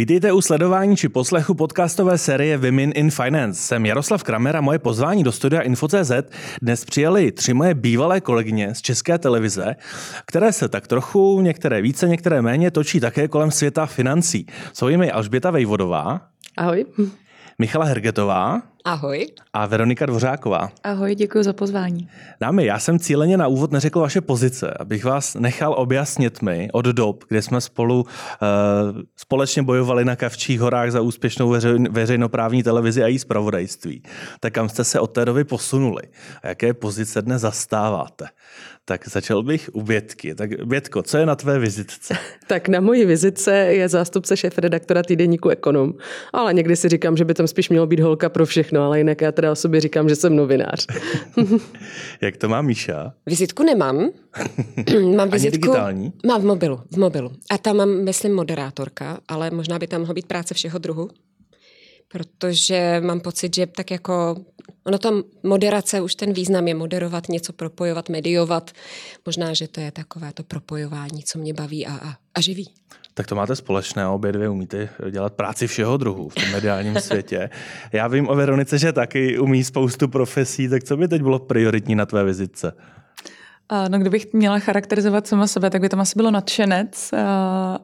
Vítejte u sledování či poslechu podcastové série Women in Finance. Jsem Jaroslav Kramer a moje pozvání do studia Info.cz dnes přijeli tři moje bývalé kolegyně z České televize, které se tak trochu, některé více, některé méně, točí také kolem světa financí. Jsou jimi Alžběta Vejvodová. Ahoj. Michala Hergetová. Ahoj. A Veronika Dvořáková. Ahoj, děkuji za pozvání. Dámy, já jsem cíleně na úvod neřekl vaše pozice, abych vás nechal objasnit mi od dob, kdy jsme spolu uh, společně bojovali na Kavčích horách za úspěšnou veřej, veřejnoprávní televizi a její zpravodajství. Tak kam jste se od té doby posunuli? A jaké pozice dnes zastáváte? Tak začal bych u Bětky. Tak Bětko, co je na tvé vizitce? tak na mojí vizitce je zástupce šéf-redaktora týdeníku Ekonom. Ale někdy si říkám, že by tam spíš mělo být holka pro všechno, ale jinak já teda o sobě říkám, že jsem novinář. Jak to má Míša? Vizitku nemám. mám vizitku. Ani digitální? Mám v mobilu, v mobilu. A tam mám, myslím, moderátorka, ale možná by tam mohla být práce všeho druhu protože mám pocit, že tak jako ono tam moderace, už ten význam je moderovat, něco propojovat, mediovat. Možná, že to je takové to propojování, co mě baví a, a, a živí. Tak to máte společné, obě dvě umíte dělat práci všeho druhu v tom mediálním světě. Já vím o Veronice, že taky umí spoustu profesí, tak co by teď bylo prioritní na tvé vizitce? No, kdybych měla charakterizovat sama sebe, tak by tam asi bylo nadšenec,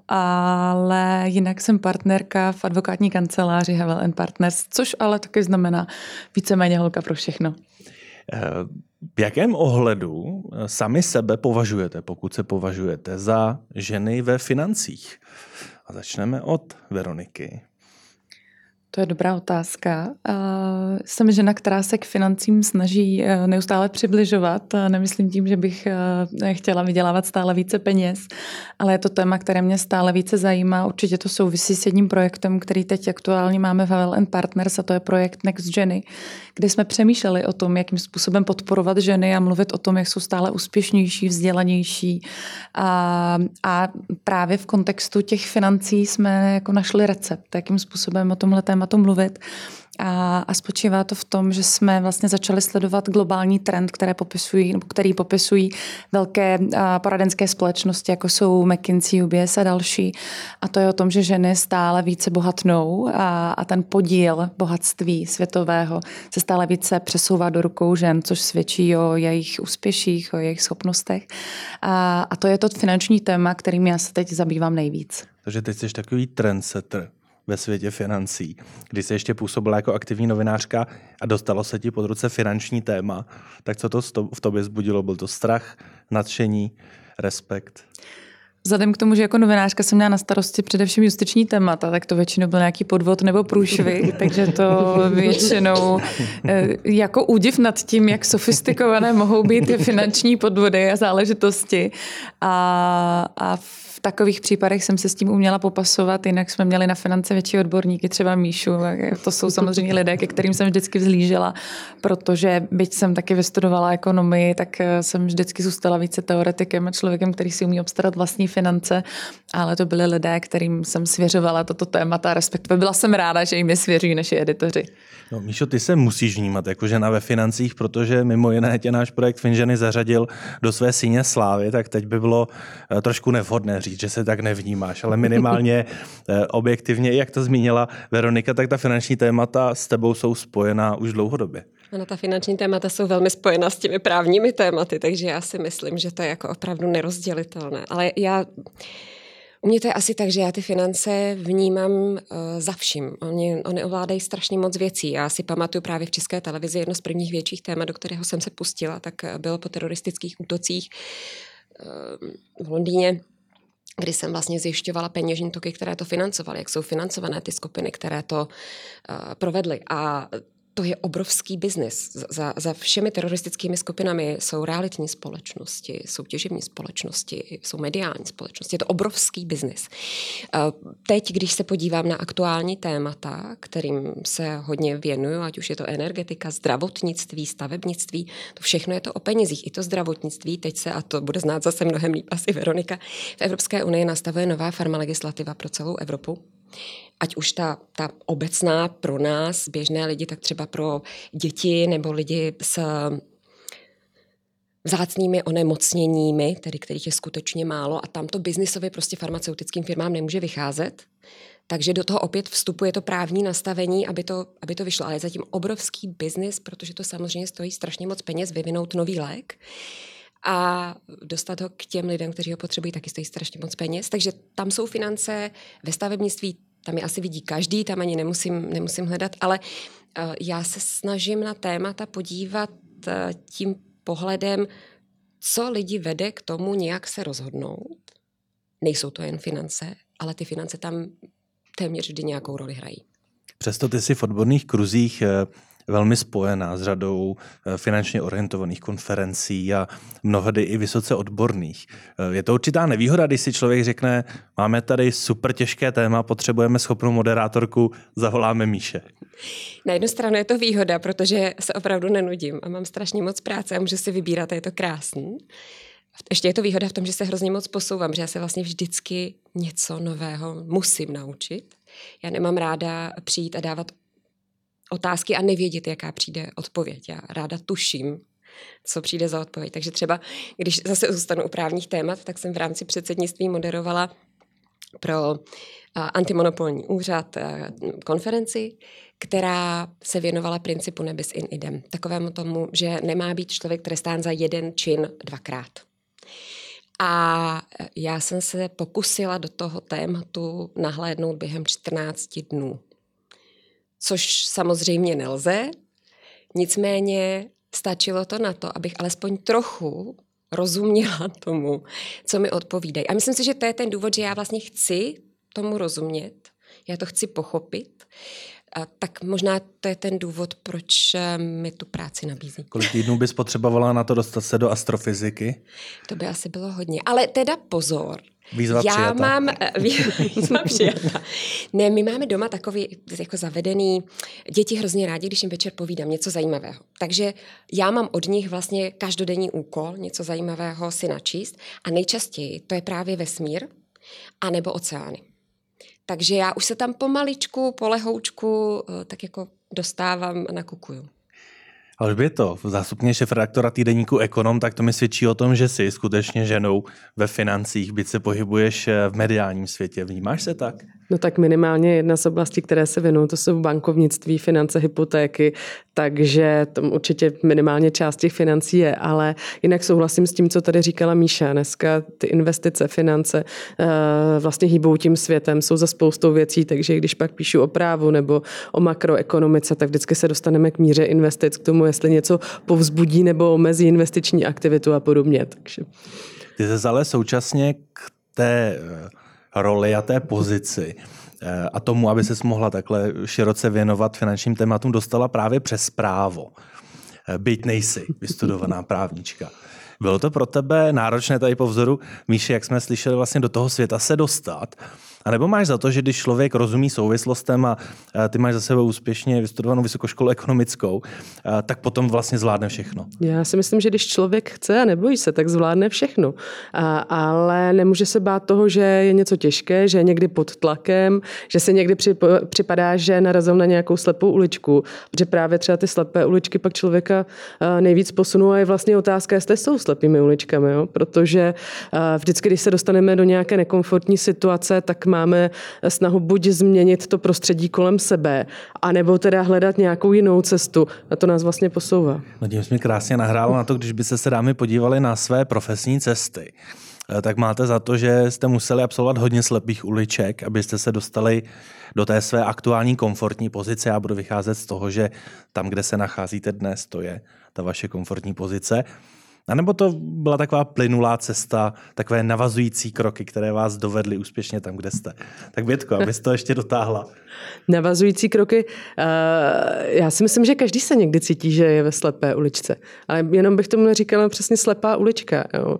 ale jinak jsem partnerka v advokátní kanceláři Havel and Partners, což ale taky znamená víceméně holka pro všechno. Eh, v jakém ohledu eh, sami sebe považujete, pokud se považujete za ženy ve financích? A začneme od Veroniky. To je dobrá otázka. Jsem žena, která se k financím snaží eh, neustále přibližovat. Nemyslím tím, že bych eh, chtěla vydělávat stále více peněz, ale je to téma, které mě stále více zajímá. Určitě to souvisí s jedním projektem, který teď aktuálně máme v and Partners a to je projekt Next Ženy, kdy jsme přemýšleli o tom, jakým způsobem podporovat ženy a mluvit o tom, jak jsou stále úspěšnější, vzdělanější. A, a právě v kontextu těch financí jsme jako našli recept, jakým způsobem o tomhle tématu tématu mluvit. A, a spočívá to v tom, že jsme vlastně začali sledovat globální trend, které popisují, který popisují velké a, poradenské společnosti, jako jsou McKinsey, UBS a další. A to je o tom, že ženy stále více bohatnou a, a ten podíl bohatství světového se stále více přesouvá do rukou žen, což svědčí o jejich úspěších, o jejich schopnostech. A, a to je to finanční téma, kterým já se teď zabývám nejvíc. Takže teď jsi takový trendsetter ve světě financí, kdy jsi ještě působila jako aktivní novinářka a dostalo se ti pod ruce finanční téma, tak co to v tobě zbudilo? Byl to strach, nadšení, respekt? Vzhledem k tomu, že jako novinářka jsem měla na starosti především justiční témata, tak to většinou byl nějaký podvod nebo průšvih, takže to většinou eh, jako údiv nad tím, jak sofistikované mohou být ty finanční podvody a záležitosti. A, a v takových případech jsem se s tím uměla popasovat, jinak jsme měli na finance větší odborníky, třeba Míšu. To jsou samozřejmě lidé, ke kterým jsem vždycky vzlížela, protože byť jsem taky vystudovala ekonomii, tak eh, jsem vždycky zůstala více teoretikem a člověkem, který si umí obstarat vlastní finance, ale to byli lidé, kterým jsem svěřovala toto témata, respektive byla jsem ráda, že jim je svěří naši editoři. No, Míšo, ty se musíš vnímat jako žena ve financích, protože mimo jiné tě náš projekt Finženy zařadil do své síně slávy, tak teď by bylo eh, trošku nevhodné říct, že se tak nevnímáš, ale minimálně eh, objektivně, jak to zmínila Veronika, tak ta finanční témata s tebou jsou spojená už dlouhodobě. Ano, ta finanční témata jsou velmi spojena s těmi právními tématy, takže já si myslím, že to je jako opravdu nerozdělitelné. Ale já u mě to je asi tak, že já ty finance vnímám uh, za vším. Oni, oni ovládají strašně moc věcí. Já si pamatuju právě v České televizi jedno z prvních větších témat, do kterého jsem se pustila, tak bylo po teroristických útocích uh, v Londýně kdy jsem vlastně zjišťovala peněžní toky, které to financovaly, jak jsou financované ty skupiny, které to uh, provedly. A to je obrovský biznis. Za, za všemi teroristickými skupinami jsou realitní společnosti, jsou těžební společnosti, jsou mediální společnosti. Je to obrovský biznis. Eh, teď, když se podívám na aktuální témata, kterým se hodně věnuju, ať už je to energetika, zdravotnictví, stavebnictví, to všechno je to o penězích. I to zdravotnictví, teď se, a to bude znát zase mnohem líp asi Veronika, v Evropské unii nastavuje nová farmalegislativa pro celou Evropu ať už ta, ta obecná pro nás, běžné lidi, tak třeba pro děti nebo lidi s vzácnými onemocněními, tedy kterých je skutečně málo a tam to biznisově prostě farmaceutickým firmám nemůže vycházet, Takže do toho opět vstupuje to právní nastavení, aby to, aby to vyšlo. Ale je zatím obrovský biznis, protože to samozřejmě stojí strašně moc peněz vyvinout nový lék a dostat ho k těm lidem, kteří ho potřebují, taky stojí strašně moc peněz. Takže tam jsou finance ve stavebnictví, tam je asi vidí každý, tam ani nemusím, nemusím hledat, ale uh, já se snažím na témata podívat uh, tím pohledem, co lidi vede k tomu nějak se rozhodnout. Nejsou to jen finance, ale ty finance tam téměř vždy nějakou roli hrají. Přesto ty jsi v odborných kruzích eh, velmi spojená s řadou eh, finančně orientovaných konferencí a mnohdy i vysoce odborných. Eh, je to určitá nevýhoda, když si člověk řekne, máme tady super těžké téma, potřebujeme schopnou moderátorku, zavoláme Míše. Na jednu stranu je to výhoda, protože se opravdu nenudím a mám strašně moc práce a můžu si vybírat a je to krásný. Ještě je to výhoda v tom, že se hrozně moc posouvám, že já se vlastně vždycky něco nového musím naučit. Já nemám ráda přijít a dávat otázky a nevědět, jaká přijde odpověď. Já ráda tuším, co přijde za odpověď. Takže třeba, když zase zůstanu u právních témat, tak jsem v rámci předsednictví moderovala pro antimonopolní úřad konferenci, která se věnovala principu nebis in idem. Takovému tomu, že nemá být člověk trestán za jeden čin dvakrát. A já jsem se pokusila do toho tématu nahlédnout během 14 dnů. Což samozřejmě nelze, nicméně stačilo to na to, abych alespoň trochu rozuměla tomu, co mi odpovídají. A myslím si, že to je ten důvod, že já vlastně chci tomu rozumět, já to chci pochopit tak možná to je ten důvod, proč eh, mi tu práci nabízí. Kolik týdnů bys potřebovala na to dostat se do astrofyziky? To by asi bylo hodně. Ale teda pozor, Výzva Já přijata. mám eh, výzva přijata. Ne, my máme doma takový jako zavedený, děti hrozně rádi, když jim večer povídám něco zajímavého. Takže já mám od nich vlastně každodenní úkol něco zajímavého si načíst a nejčastěji to je právě vesmír anebo oceány. Takže já už se tam pomaličku, polehoučku eh, tak jako dostávám a nakukuju. Alžběto, zástupně šefredaktora týdeníku Ekonom, tak to mi svědčí o tom, že jsi skutečně ženou ve financích, byť se pohybuješ eh, v mediálním světě. Vnímáš se tak? No tak minimálně jedna z oblastí, které se věnují, to jsou bankovnictví, finance, hypotéky, takže tam určitě minimálně část těch financí je, ale jinak souhlasím s tím, co tady říkala Míša. Dneska ty investice, finance eh, vlastně hýbou tím světem, jsou za spoustou věcí, takže když pak píšu o právu nebo o makroekonomice, tak vždycky se dostaneme k míře investic, k tomu, jestli něco povzbudí nebo omezí investiční aktivitu a podobně. Takže. Ty se ale současně k té eh, roli a té pozici eh, a tomu, aby se mohla takhle široce věnovat finančním tématům, dostala právě přes právo. Eh, byť nejsi vystudovaná právnička. Bylo to pro tebe náročné tady po vzoru, Míši, jak jsme slyšeli, vlastně do toho světa se dostat? A nebo máš za to, že když člověk rozumí souvislostem a ty máš za sebou úspěšně vystudovanou vysokou školu ekonomickou, tak potom vlastně zvládne všechno? Já si myslím, že když člověk chce a nebojí se, tak zvládne všechno. A, ale nemůže se bát toho, že je něco těžké, že je někdy pod tlakem, že se někdy připadá, že narazil na nějakou slepou uličku. Protože právě třeba ty slepé uličky pak člověka nejvíc posunou a je vlastně otázka, jestli jsou slepými uličkami. Jo? Protože vždycky, když se dostaneme do nějaké nekomfortní situace, tak máme snahu buď změnit to prostředí kolem sebe, anebo teda hledat nějakou jinou cestu. A to nás vlastně posouvá. No tím jsme krásně nahrálo na to, když by se se dámy podívali na své profesní cesty eh, tak máte za to, že jste museli absolvovat hodně slepých uliček, abyste se dostali do té své aktuální komfortní pozice. Já budu vycházet z toho, že tam, kde se nacházíte dnes, to je ta vaše komfortní pozice. A nebo to byla taková plynulá cesta, takové navazující kroky, které vás dovedly úspěšně tam, kde jste. Tak Bětko, abys to ještě dotáhla. Navazující kroky. Já si myslím, že každý se někdy cítí, že je ve slepé uličce. Ale jenom bych tomu neříkala přesně slepá ulička. Jo.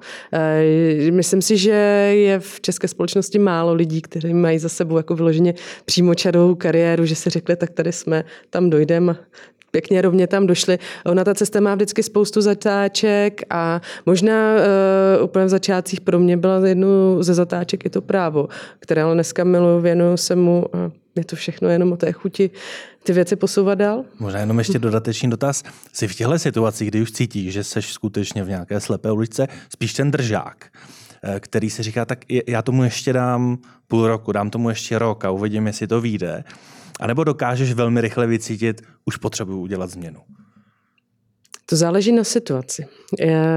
Myslím si, že je v české společnosti málo lidí, kteří mají za sebou jako vyloženě přímočarovou kariéru, že si řekli, tak tady jsme, tam dojdeme, pěkně rovně tam došli. Ona ta cesta má vždycky spoustu zatáček a možná uh, úplně v začátcích pro mě byla jednu ze zatáček je to právo, které ale dneska miluji, věnuju se mu a je to všechno jenom o té chuti ty věci posouvat dál. Možná jenom ještě dodatečný dotaz. Jsi v těchto situacích, kdy už cítíš, že jsi skutečně v nějaké slepé uličce, spíš ten držák. eh, který si říká, tak já tomu ještě dám půl roku, dám tomu ještě rok a uvidím, jestli to vyjde. A nebo dokážeš velmi rychle vycítit, už potřebuji udělat změnu. To záleží na situaci.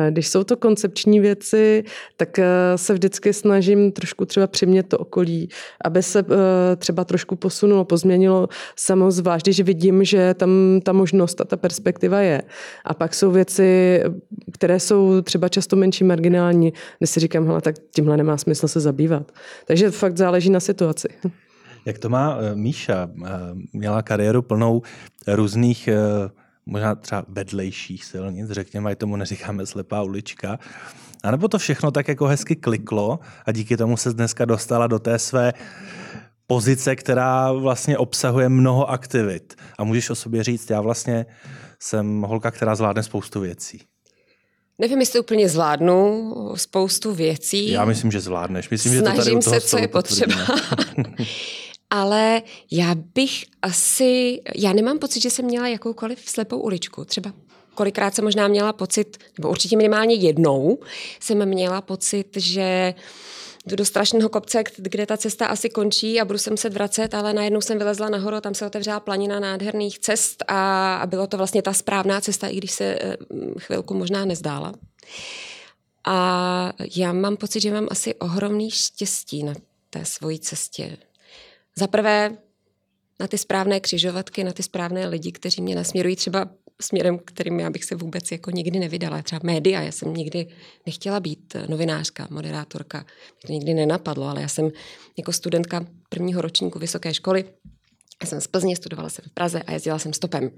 Když jsou to koncepční věci, tak eh, se vždycky snažím trošku třeba přimět to okolí, aby se eh, třeba trošku posunulo, pozměnilo samo, zvlášť když vidím, že tam ta možnost a ta perspektiva je. A pak jsou věci, které jsou třeba často menší marginální, kde si říkám, hele, tak tímhle nemá smysl se zabývat. Takže fakt záleží na situaci. Jak to má eh, Míša? Měla kariéru plnou různých možná třeba vedlejších silnic, řekněme, tomu neříkáme slepá ulička. A nebo to všechno tak jako hezky kliklo a díky tomu se dneska dostala do té své pozice, která vlastně obsahuje mnoho aktivit. A můžeš o sobě říct, já vlastně jsem holka, která zvládne spoustu věcí. Nevím, jestli úplně zvládnu spoustu věcí. Já myslím, že zvládneš. Myslím, Snažím že to tady se, co je potřeba. ale já bych asi, já nemám pocit, že jsem měla jakoukoliv slepou uličku. Třeba kolikrát jsem možná měla pocit, nebo určitě minimálně jednou jsem měla pocit, že jdu do strašného kopce, kde ta cesta asi končí a budu sem se vracet, ale najednou jsem vylezla nahoru, tam se otevřela planina nádherných cest a, a bylo to vlastně ta správná cesta, i když se eh, chvilku možná nezdála. A já mám pocit, že mám asi ohromný štěstí na té svojí cestě. Za prvé na ty správné křižovatky, na ty správné lidi, kteří mě nasměrují třeba směrem, kterým já bych se vůbec jako nikdy nevydala. Třeba média, já jsem nikdy nechtěla být novinářka, moderátorka. Mě to nikdy nenapadlo, ale já jsem jako studentka prvního ročníku vysoké školy, já jsem z Plzně, studovala jsem v Praze a jezdila jsem stopem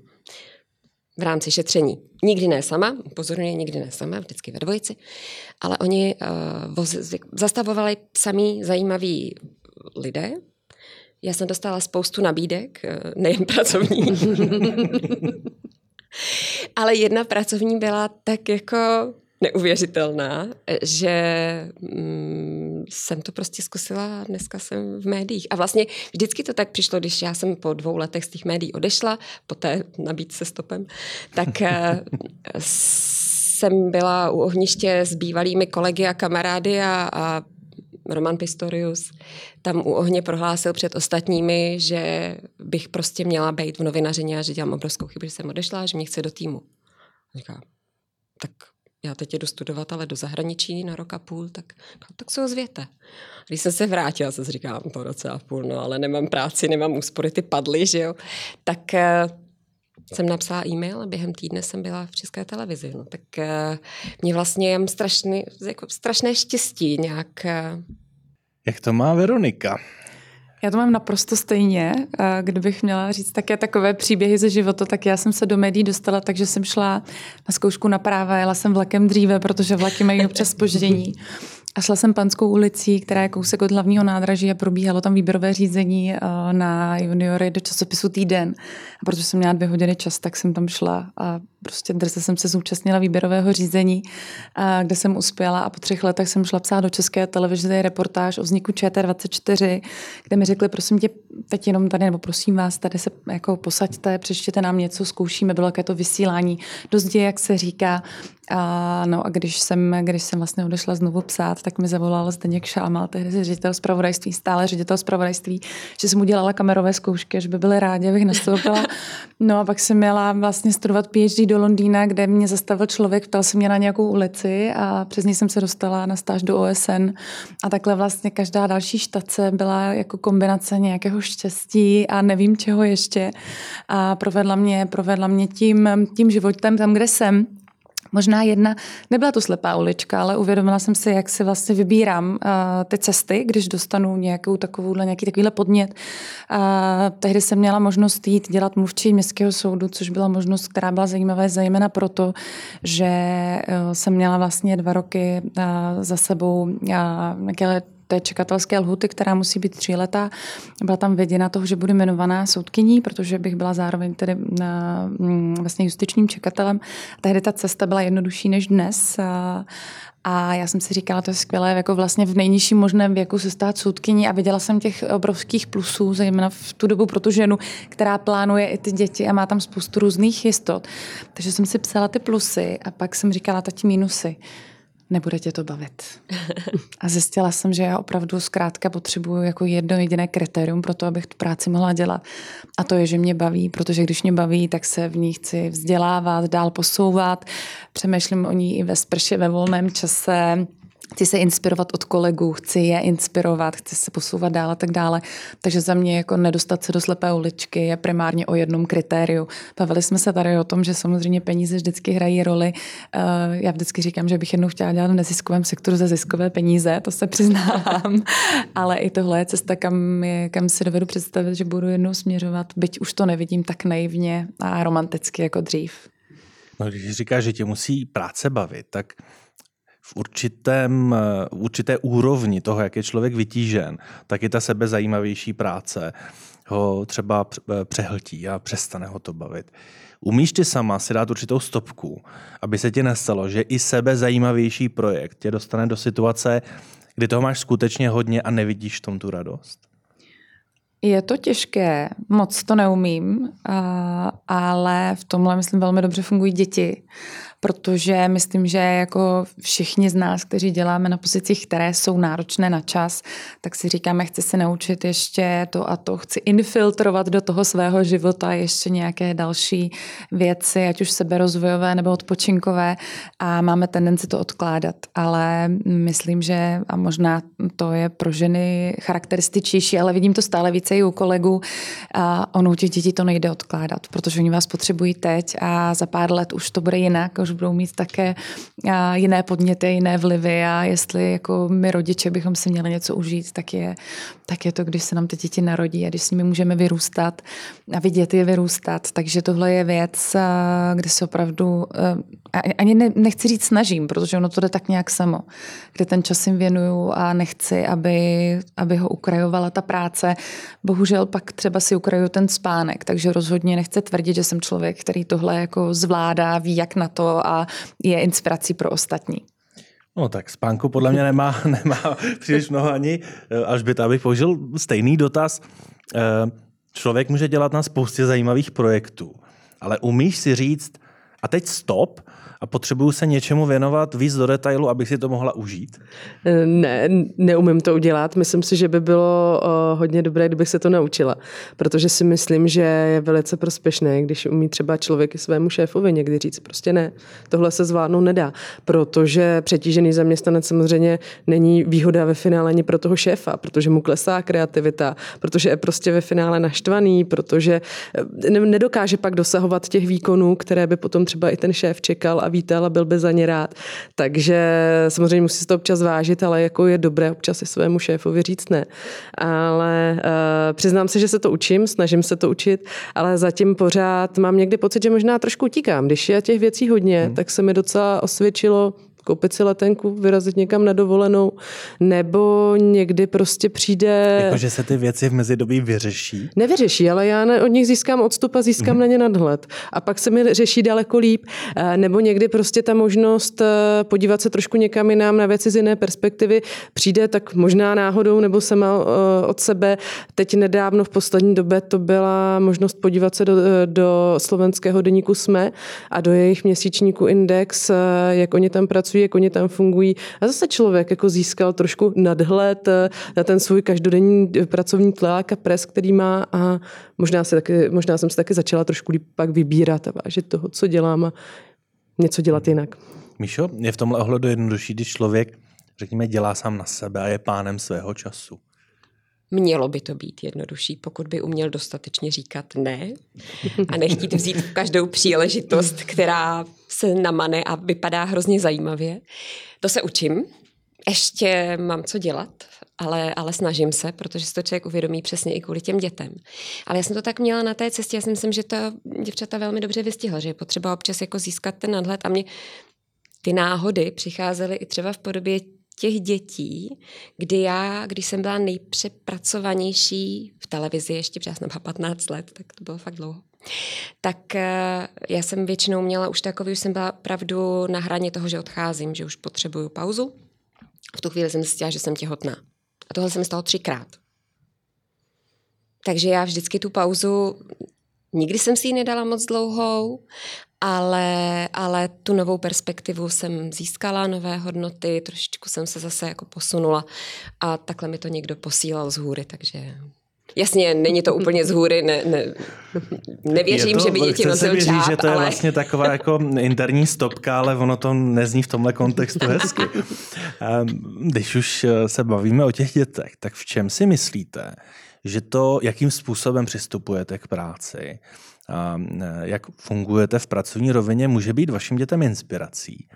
v rámci šetření. Nikdy ne sama, pozorně nikdy ne sama, vždycky ve dvojici, ale oni uh, voz, zastavovali samý zajímaví lidé, já jsem dostala spoustu nabídek, eh, nejen pracovní. Ale jedna pracovní byla tak jako neuvěřitelná, že mm, jsem to prostě zkusila a dneska jsem v médiích. A vlastně vždycky to tak přišlo, když já jsem po dvou letech z těch médií odešla, po té nabídce stopem, tak eh, jsem byla u ohniště s bývalými kolegy a kamarády a, a Roman Pistorius, tam u ohně prohlásil před ostatními, že bych prostě měla být v novinařině a že dělám obrovskou chybu, že jsem odešla, že mě chce do týmu. Říká, tak já teď jdu studovat, ale do zahraničí na rok a půl, tak, tak se ozvěte. Když jsem se vrátila, se říkám, po roce a půl, no ale nemám práci, nemám úspory, ty padly, že jo. Tak eh, jsem napsala e-mail a během týdne jsem byla v české televizi. No, tak uh, mě vlastně jem strašný, jako strašné štěstí nějak. Uh... Jak to má Veronika? Já to mám naprosto stejně. Kdybych měla říct také takové příběhy ze života, tak já jsem se do médií dostala, takže jsem šla na zkoušku na práva, jela jsem vlakem dříve, protože vlaky mají občas spoždění. A šla jsem Panskou ulicí, která je kousek od hlavního nádraží a probíhalo tam výběrové řízení eh, na juniory do časopisu Týden. A protože jsem měla dvě hodiny čas, tak jsem tam šla a prostě drze jsem se zúčastnila výběrového řízení, kde jsem uspěla a po třech letech jsem šla psát do České televize reportáž o vzniku ČT24, kde mi řekli, prosím tě, teď jenom tady, nebo prosím vás, tady se jako posaďte, přečtěte nám něco, zkoušíme, bylo jaké to vysílání, dost jak se říká. A, no a když jsem, když jsem vlastně odešla znovu psát, tak mi zavolal Zdeněk Šámal, tehdy ředitel zpravodajství, stále ředitel zpravodajství, že jsem udělala kamerové zkoušky, že by byly rádi, abych nastoupila. No a pak jsem měla vlastně studovat PhD do Londýna, kde mě zastavil člověk, ptal se mě na nějakou ulici a přes něj jsem se dostala na stáž do OSN. A takhle vlastně každá další štace byla jako kombinace nějakého štěstí a nevím čeho ještě. A provedla mě, provedla mě tím, tím životem tam, kde jsem. Možná jedna, nebyla to slepá ulička, ale uvědomila jsem si, jak si vlastně vybírám uh, ty cesty, když dostanu nějakou takovouhle, nějaký takovýhle podnět. Uh, tehdy jsem měla možnost jít dělat mluvčí městského soudu, což byla možnost, která byla zajímavá zejména proto, že uh, jsem měla vlastně dva roky uh, za sebou uh, nějaké té čekatelské lhuty, která musí být tři leta. Byla tam věděna toho, že budu jmenovaná soudkyní, protože bych byla zároveň tedy na, mm, vlastně justičním čekatelem. Tehdy ta cesta byla jednodušší než dnes. A, a já jsem si říkala, to je skvělé, jako vlastně v nejnižším možném věku se stát soudkyní a viděla jsem těch obrovských plusů, zejména v tu dobu pro tu ženu, která plánuje i ty děti a má tam spoustu různých jistot. Takže jsem si psala ty plusy a pak jsem říkala, tati mínusy nebude tě to bavit. A zjistila jsem, že já opravdu zkrátka potřebuju jako jedno jediné kritérium pro to, abych tu práci mohla dělat. A to je, že mě baví, protože když mě baví, tak se v ní chci vzdělávat, dál posouvat. Přemýšlím o ní i ve sprše, ve volném čase chci se inspirovat od kolegů, chci je inspirovat, chci se posouvat dál a tak dále. Takže za mě jako nedostat se do slepé uličky je primárně o jednom kritériu. Bavili jsme se tady o tom, že samozřejmě peníze vždycky hrají roli. Eh, já vždycky říkám, že bych jednou chtěla dělat v neziskovém sektoru za ziskové peníze, to se přiznávám. Ale i tohle je cesta, kam, je, kam si dovedu představit, že budu jednou směřovat, byť už to nevidím tak naivně a romanticky jako dřív. No, když říkáš, že tě musí práce bavit, tak v určitém, v určité úrovni toho, jak je člověk vytížen, tak i ta sebezajímavější práce ho třeba přehltí a přestane ho to bavit. Umíš ty sama si dát určitou stopku, aby se ti nestalo, že i sebezajímavější projekt tě dostane do situace, kdy toho máš skutečně hodně a nevidíš v tom tu radost? Je to těžké, moc to neumím, ale v tomhle, myslím, velmi dobře fungují děti protože myslím, že jako všichni z nás, kteří děláme na pozicích, které jsou náročné na čas, tak si říkáme, chci se naučit ještě to a to, chci infiltrovat do toho svého života ještě nějaké další věci, ať už seberozvojové nebo odpočinkové a máme tendenci to odkládat, ale myslím, že a možná to je pro ženy charakterističnější, ale vidím to stále více i u kolegů a ono u těch dětí to nejde odkládat, protože oni vás potřebují teď a za pár let už to bude jinak, už budou mít také jiné podněty, jiné vlivy a jestli jako my rodiče bychom si měli něco užít, tak je, tak je to, když se nám ty děti narodí a když s nimi můžeme vyrůstat a vidět je vyrůstat. Takže tohle je věc, kde se opravdu, ani ne, nechci říct snažím, protože ono to jde tak nějak samo, kde ten čas jim věnuju a nechci, aby, aby ho ukrajovala ta práce. Bohužel pak třeba si ukrajuju ten spánek, takže rozhodně nechci tvrdit, že jsem člověk, který tohle jako zvládá, ví jak na to a je inspirací pro ostatní. No tak spánku podle mě nemá, nemá příliš mnoho ani eh, až by abych použil stejný dotaz. Eh, člověk může dělat na spoustě zajímavých projektů, ale umíš si říct, a teď stop a potřebuju se něčemu věnovat víc do detailu, abych si to mohla užít? Ne, neumím to udělat. Myslím si, že by bylo hodně dobré, kdybych se to naučila, protože si myslím, že je velice prospěšné, když umí třeba člověk svému šéfovi někdy říct, prostě ne, tohle se zvládnout nedá, protože přetížený zaměstnanec samozřejmě není výhoda ve finále ani pro toho šéfa, protože mu klesá kreativita, protože je prostě ve finále naštvaný, protože eh, nedokáže pak dosahovat těch výkonů, které by potom třeba i ten šéf čekal a vítal a byl by za ně rád. Takže samozřejmě musí se to občas vážit, ale jako je dobré občas i svému šéfovi říct ne. Ale uh, přiznám se, že se to učím, snažím se to učit, ale zatím pořád mám někdy pocit, že možná trošku utíkám. Když je těch věcí hodně, hmm. tak se mi docela osvědčilo koupit si letenku, vyrazit někam na dovolenou, nebo někdy prostě přijde... Jakože se ty věci v mezidobí vyřeší? Nevyřeší, ale já od nich získám odstup a získám mm-hmm. na ně nadhled. A pak se mi řeší daleko líp. Eh, nebo někdy prostě ta možnost eh, podívat se trošku někam jinam na věci z jiné perspektivy přijde tak možná náhodou nebo sama eh, od sebe. Teď nedávno v poslední době to byla možnost podívat se do, do slovenského deníku SME a do jejich měsíčníku Index, jak oni tam pracují pracují, jak oni tam fungují. A zase člověk jako získal trošku nadhled eh, na ten svůj každodenní eh, pracovní tlak a pres, který má a možná, se taky, možná jsem se taky začala trošku líp pak vybírat a vážit toho, co dělám a něco dělat jinak. Míšo, je v tomhle ohledu jednodušší, když člověk, řekněme, dělá sám na sebe a je pánem svého času. Mělo by to být jednodušší, pokud by uměl dostatečně říkat ne a nechtít vzít každou příležitost, která se namane a vypadá hrozně zajímavě. To se učím. Ještě mám co dělat, ale, ale snažím se, protože si to člověk uvědomí přesně i kvůli těm dětem. Ale já jsem to tak měla na té cestě, já si myslím, že to děvčata velmi dobře vystihla, že je potřeba občas jako získat ten nadhled a mě ty náhody přicházely i třeba v podobě těch dětí, kdy já, když jsem byla nejpřepracovanější v televizi, ještě protože jsem 15 let, tak to bylo fakt dlouho, tak eh, já jsem většinou měla už takový, už jsem byla pravdu na hraně toho, že odcházím, že už potřebuju pauzu. V tu chvíli jsem zjistila, že jsem těhotná. A tohle jsem stalo třikrát. Takže já vždycky tu pauzu, nikdy jsem si ji nedala moc dlouhou ale, ale tu novou perspektivu jsem získala, nové hodnoty, trošičku jsem se zase jako posunula a takhle mi to někdo posílal z hůry, takže Jasně, není to úplně z hůry, ne, ne, nevěřím, to, že by děti nosil věří, čáp, že to je ale... vlastně taková jako interní stopka, ale ono to nezní v tomhle kontextu hezky. Když už se bavíme o těch dětech, tak v čem si myslíte, že to, jakým způsobem přistupujete k práci, jak fungujete v pracovní rovině, může být vašim dětem inspirací.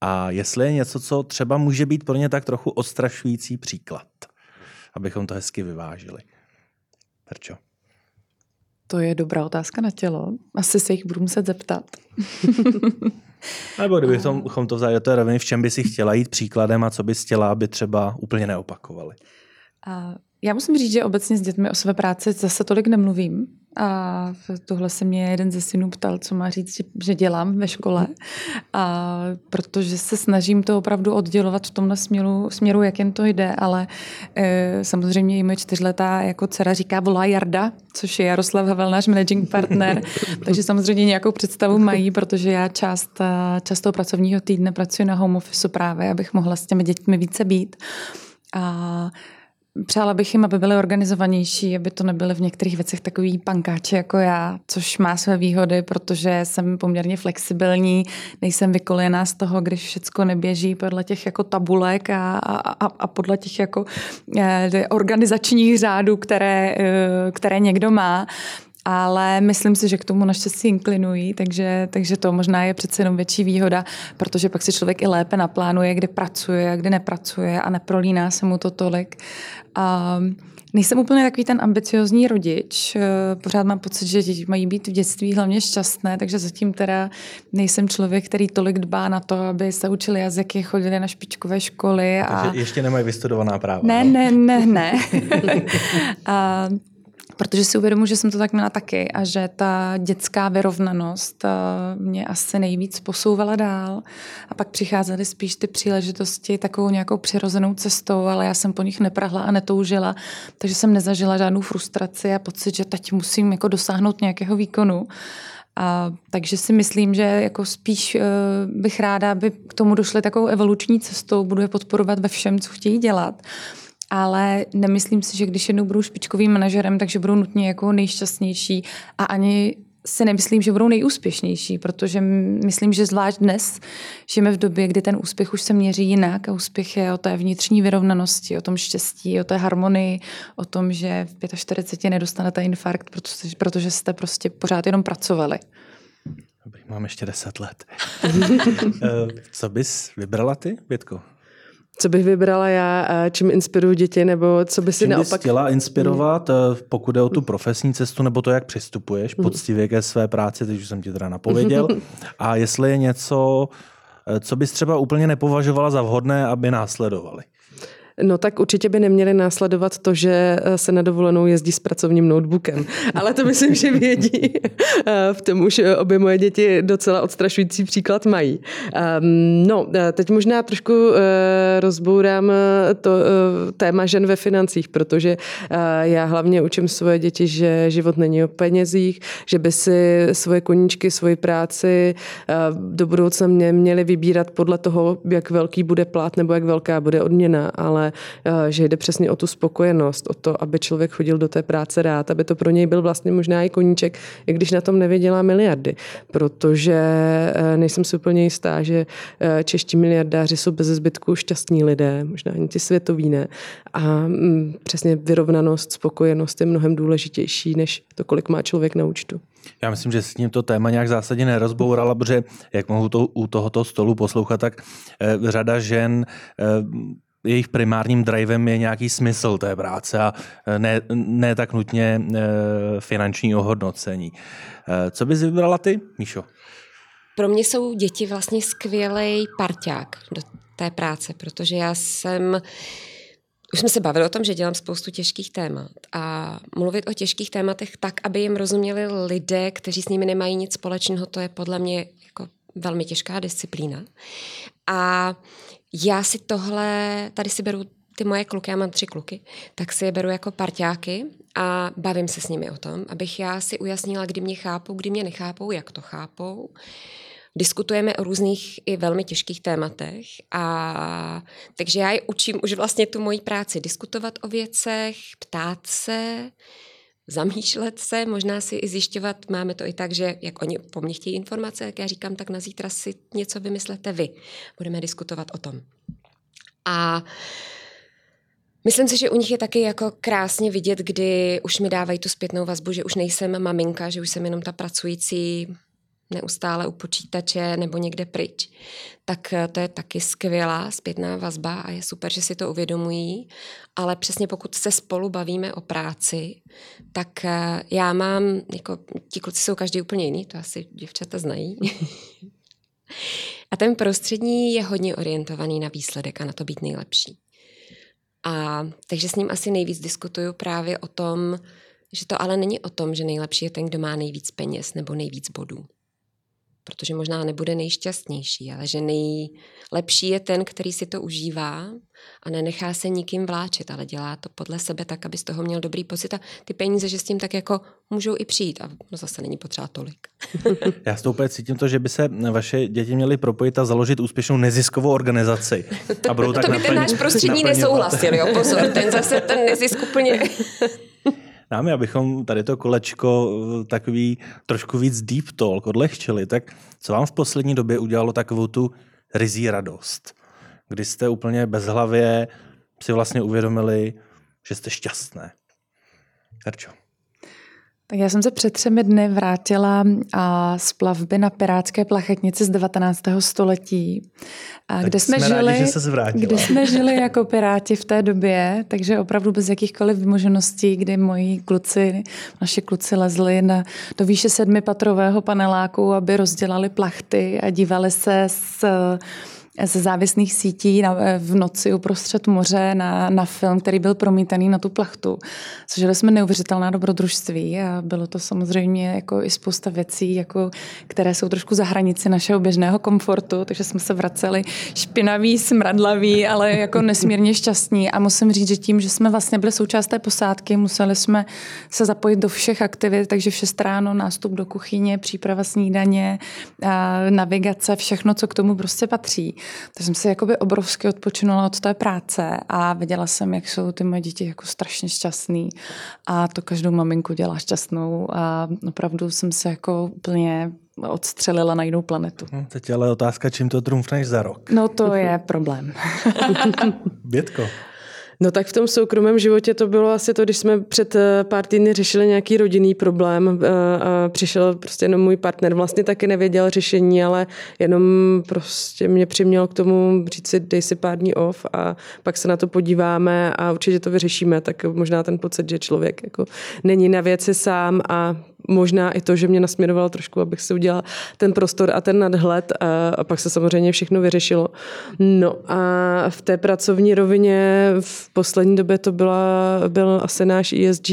A jestli je něco, co třeba může být pro ně tak trochu odstrašující příklad, abychom to hezky vyvážili. Terčo. To je dobrá otázka na tělo. Asi se jich budu muset zeptat. Nebo kdybychom to vzali do té roviny, v čem by si chtěla jít příkladem a co bys chtěla, aby třeba úplně neopakovali? Já musím říct, že obecně s dětmi o své práci zase tolik nemluvím. A tohle se mě jeden ze synů ptal, co má říct, že dělám ve škole. A protože se snažím to opravdu oddělovat v tomhle směru, směru jak jen to jde, ale e, samozřejmě i moje čtyřletá jako dcera říká volá Jarda, což je Jaroslav Havel, náš managing partner. takže samozřejmě nějakou představu mají, protože já část, část toho pracovního týdne pracuji na home office právě, abych mohla s těmi dětmi více být. A Přála bych jim, aby byly organizovanější, aby to nebyly v některých věcech takový pankáči jako já, což má své výhody, protože jsem poměrně flexibilní, nejsem vykolená z toho, když všechno neběží podle těch jako tabulek a, a, a podle těch jako eh, organizačních řádů, které, eh, které někdo má ale myslím si, že k tomu naštěstí inklinují, takže, takže to možná je přece jenom větší výhoda, protože pak si člověk i lépe naplánuje, kde pracuje a kde nepracuje a neprolíná se mu to tolik. A Nejsem úplně takový ten ambiciozní rodič. Pořád mám pocit, že děti mají být v dětství hlavně šťastné, takže zatím teda nejsem člověk, který tolik dbá na to, aby se učili jazyky, chodili na špičkové školy. A... Takže ještě nemají vystudovaná práva. Ne, ne, ne, ne. a Protože si uvědomuji, že jsem to tak měla taky a že ta dětská vyrovnanost eh, mě asi nejvíc posouvala dál. A pak přicházely spíš ty příležitosti takovou nějakou přirozenou cestou, ale já jsem po nich neprahla a netoužila, takže jsem nezažila žádnou frustraci a pocit, že teď musím jako dosáhnout nějakého výkonu. A, takže si myslím, že jako spíš uh, bych ráda, aby k tomu došly takovou evoluční cestou, budu je podporovat ve všem, co chtějí dělat ale nemyslím si, že když jednou budou špičkovým manažerem, takže budou nutně jako nejšťastnější a ani si nemyslím, že budou nejúspěšnější, protože myslím, že zvlášť dnes žijeme v době, kdy ten úspěch už se měří jinak a úspěch je o té vnitřní vyrovnanosti, o tom štěstí, o té harmonii, o tom, že v 45 nedostanete infarkt, protože, protože jste prostě pořád jenom pracovali. Dobrý, mám ještě 10 let. Eh, co bys vybrala ty, Větko? Co bych vybrala já, čím inspiruju děti, nebo co by si čím naopak... Bys chtěla inspirovat, mm. pokud je o tu profesní cestu, nebo to, jak přistupuješ mm. poctivě ke své práci, teď už jsem ti teda napověděl. A jestli je něco, eh, co bys třeba úplně nepovažovala za vhodné, aby následovali? No tak určitě by neměli následovat to, že eh, se na dovolenou jezdí s pracovním notebookem. Ale to myslím, že vědí. Eh, v tom už eh, obě moje děti docela odstrašující příklad mají. Ehm, no, teď možná trošku rozbourám to téma žen ve financích, protože já hlavně učím svoje děti, že život není o penězích, že by si svoje koníčky, svoji práci do budoucna mě měli vybírat podle toho, jak velký bude plát nebo jak velká bude odměna, ale ale eh, že jde přesně o tu spokojenost, o to, aby člověk chodil do té práce rád, aby to pro něj byl vlastně možná i koníček, i když na tom nevěděla miliardy, protože eh, nejsem si úplně jistá, že eh, čeští miliardáři jsou bez zbytku šťastní lidé, možná ani ti světoví ne. A mm, přesně vyrovnanost, spokojenost je mnohem důležitější, než to, kolik má člověk na účtu. Já myslím, že s ním to téma nějak zásadně nerozbourala, protože jak mohu to, u tohoto stolu poslouchat, tak řada žen jejich primárním drivem je nějaký smysl té práce a e, ne, ne tak nutně e, finanční ohodnocení. E, co bys vybrala ty, Míšo? Pro mě jsou děti vlastně skvělý parťák do té práce, protože já jsem už jsme se bavili o tom, že dělám spoustu těžkých témat a mluvit o těžkých tématech tak, aby jim rozuměli lidé, kteří s nimi nemají nic společného, to je podle mě jako velmi těžká disciplína. A já si tohle, tady si beru ty moje kluky, já mám tři kluky, tak si je beru jako parťáky a bavím se s nimi o tom, abych já si ujasnila, kdy mě chápou, kdy mě nechápou, jak to chápou. Diskutujeme o různých i velmi těžkých tématech a takže já je učím už vlastně tu moji práci diskutovat o věcech, ptát se, zamýšlet se, možná si i zjišťovat, máme to i tak, že jak oni po mně chtějí informace, jak já říkám, tak na zítra si něco vymyslete vy. Budeme diskutovat o tom. A Myslím si, že u nich je taky jako krásně vidět, kdy už mi dávají tu zpětnou vazbu, že už nejsem maminka, že už jsem jenom ta pracující neustále u počítače nebo někde pryč, tak eh, to je taky skvělá zpětná vazba a je super, že si to uvědomují, ale přesně pokud se spolu bavíme o práci, tak eh, já mám, jako ti kluci jsou každý úplně jiný, to asi děvčata znají. a ten prostřední je hodně orientovaný na výsledek a na to být nejlepší. A takže s ním asi nejvíc diskutuju právě o tom, že to ale není o tom, že nejlepší je ten, kdo má nejvíc peněz nebo nejvíc bodů protože možná nebude nejšťastnější, ale že nejlepší je ten, který si to užívá a nenechá se nikým vláčet, ale dělá to podle sebe tak, aby z toho měl dobrý pocit a ty peníze, že s tím tak jako můžou i přijít a no zase není potřeba tolik. Já s tou úplně cítím to, že by se vaše děti měly propojit a založit úspěšnou neziskovou organizaci. A budou tak to by ten náš prostřední nesouhlasil, jo, pozor, ten zase ten nezisk úplně dámy, abychom tady to kolečko eh, takový trošku víc deep talk odlehčili, tak co vám v poslední době udělalo takovou tu rizí radost? Kdy jste úplně bezhlavě si vlastně uvědomili, že jste šťastné. Herčo. Tak já jsem se před třemi dny vrátila a z plavby na pirátské plachetnici z 19. století, a kde jsme, jsme žili, rádi, že se kde jsme žili jako piráti v té době, takže opravdu bez jakýchkoliv vymožeností, kdy moji kluci, naši kluci lezli na, do výše sedmipatrového paneláku, aby rozdělali plachty a dívali se s ze závislých sítí na, v noci uprostřed moře na, na film, který byl promítaný na tu plachtu. Zažili jsme neuvěřitelná dobrodružství a bylo to samozřejmě jako i spousta věcí, jako, které jsou trošku za hranici našeho běžného komfortu, takže jsme se vraceli špinaví, smradlaví, ale jako nesmírně šťastní. A musím říct, že tím, že jsme vlastně byli součást té posádky, museli jsme se zapojit do všech aktivit, takže v 6 ráno nástup do kuchyně, příprava snídaně, navigace, všechno, co k tomu prostě patří. Tak jsem si jakoby obrovsky odpočinula od té práce a viděla jsem, jak jsou ty moje děti jako strašně šťastný a to každou maminku dělá šťastnou a opravdu jsem se jako úplně odstřelila na jinou planetu. No, teď ale otázka, čím to trumfneš za rok. No to je problém. Bětko. No tak v tom soukromém životě to bylo asi to, když jsme před eh, pár týdny řešili nějaký rodinný problém eh, a přišel prostě jenom můj partner, vlastně taky nevěděl řešení, ale jenom prostě mě přiměl k tomu říct si, dej si pár dní off a pak se na to podíváme a určitě to vyřešíme, tak možná ten pocit, že člověk jako není na věci sám a možná i to, že mě nasměroval trošku, abych si udělala ten prostor a ten nadhled a, a pak se samozřejmě všechno vyřešilo. No a v té pracovní rovině v poslední době to byla, byl asi náš ESG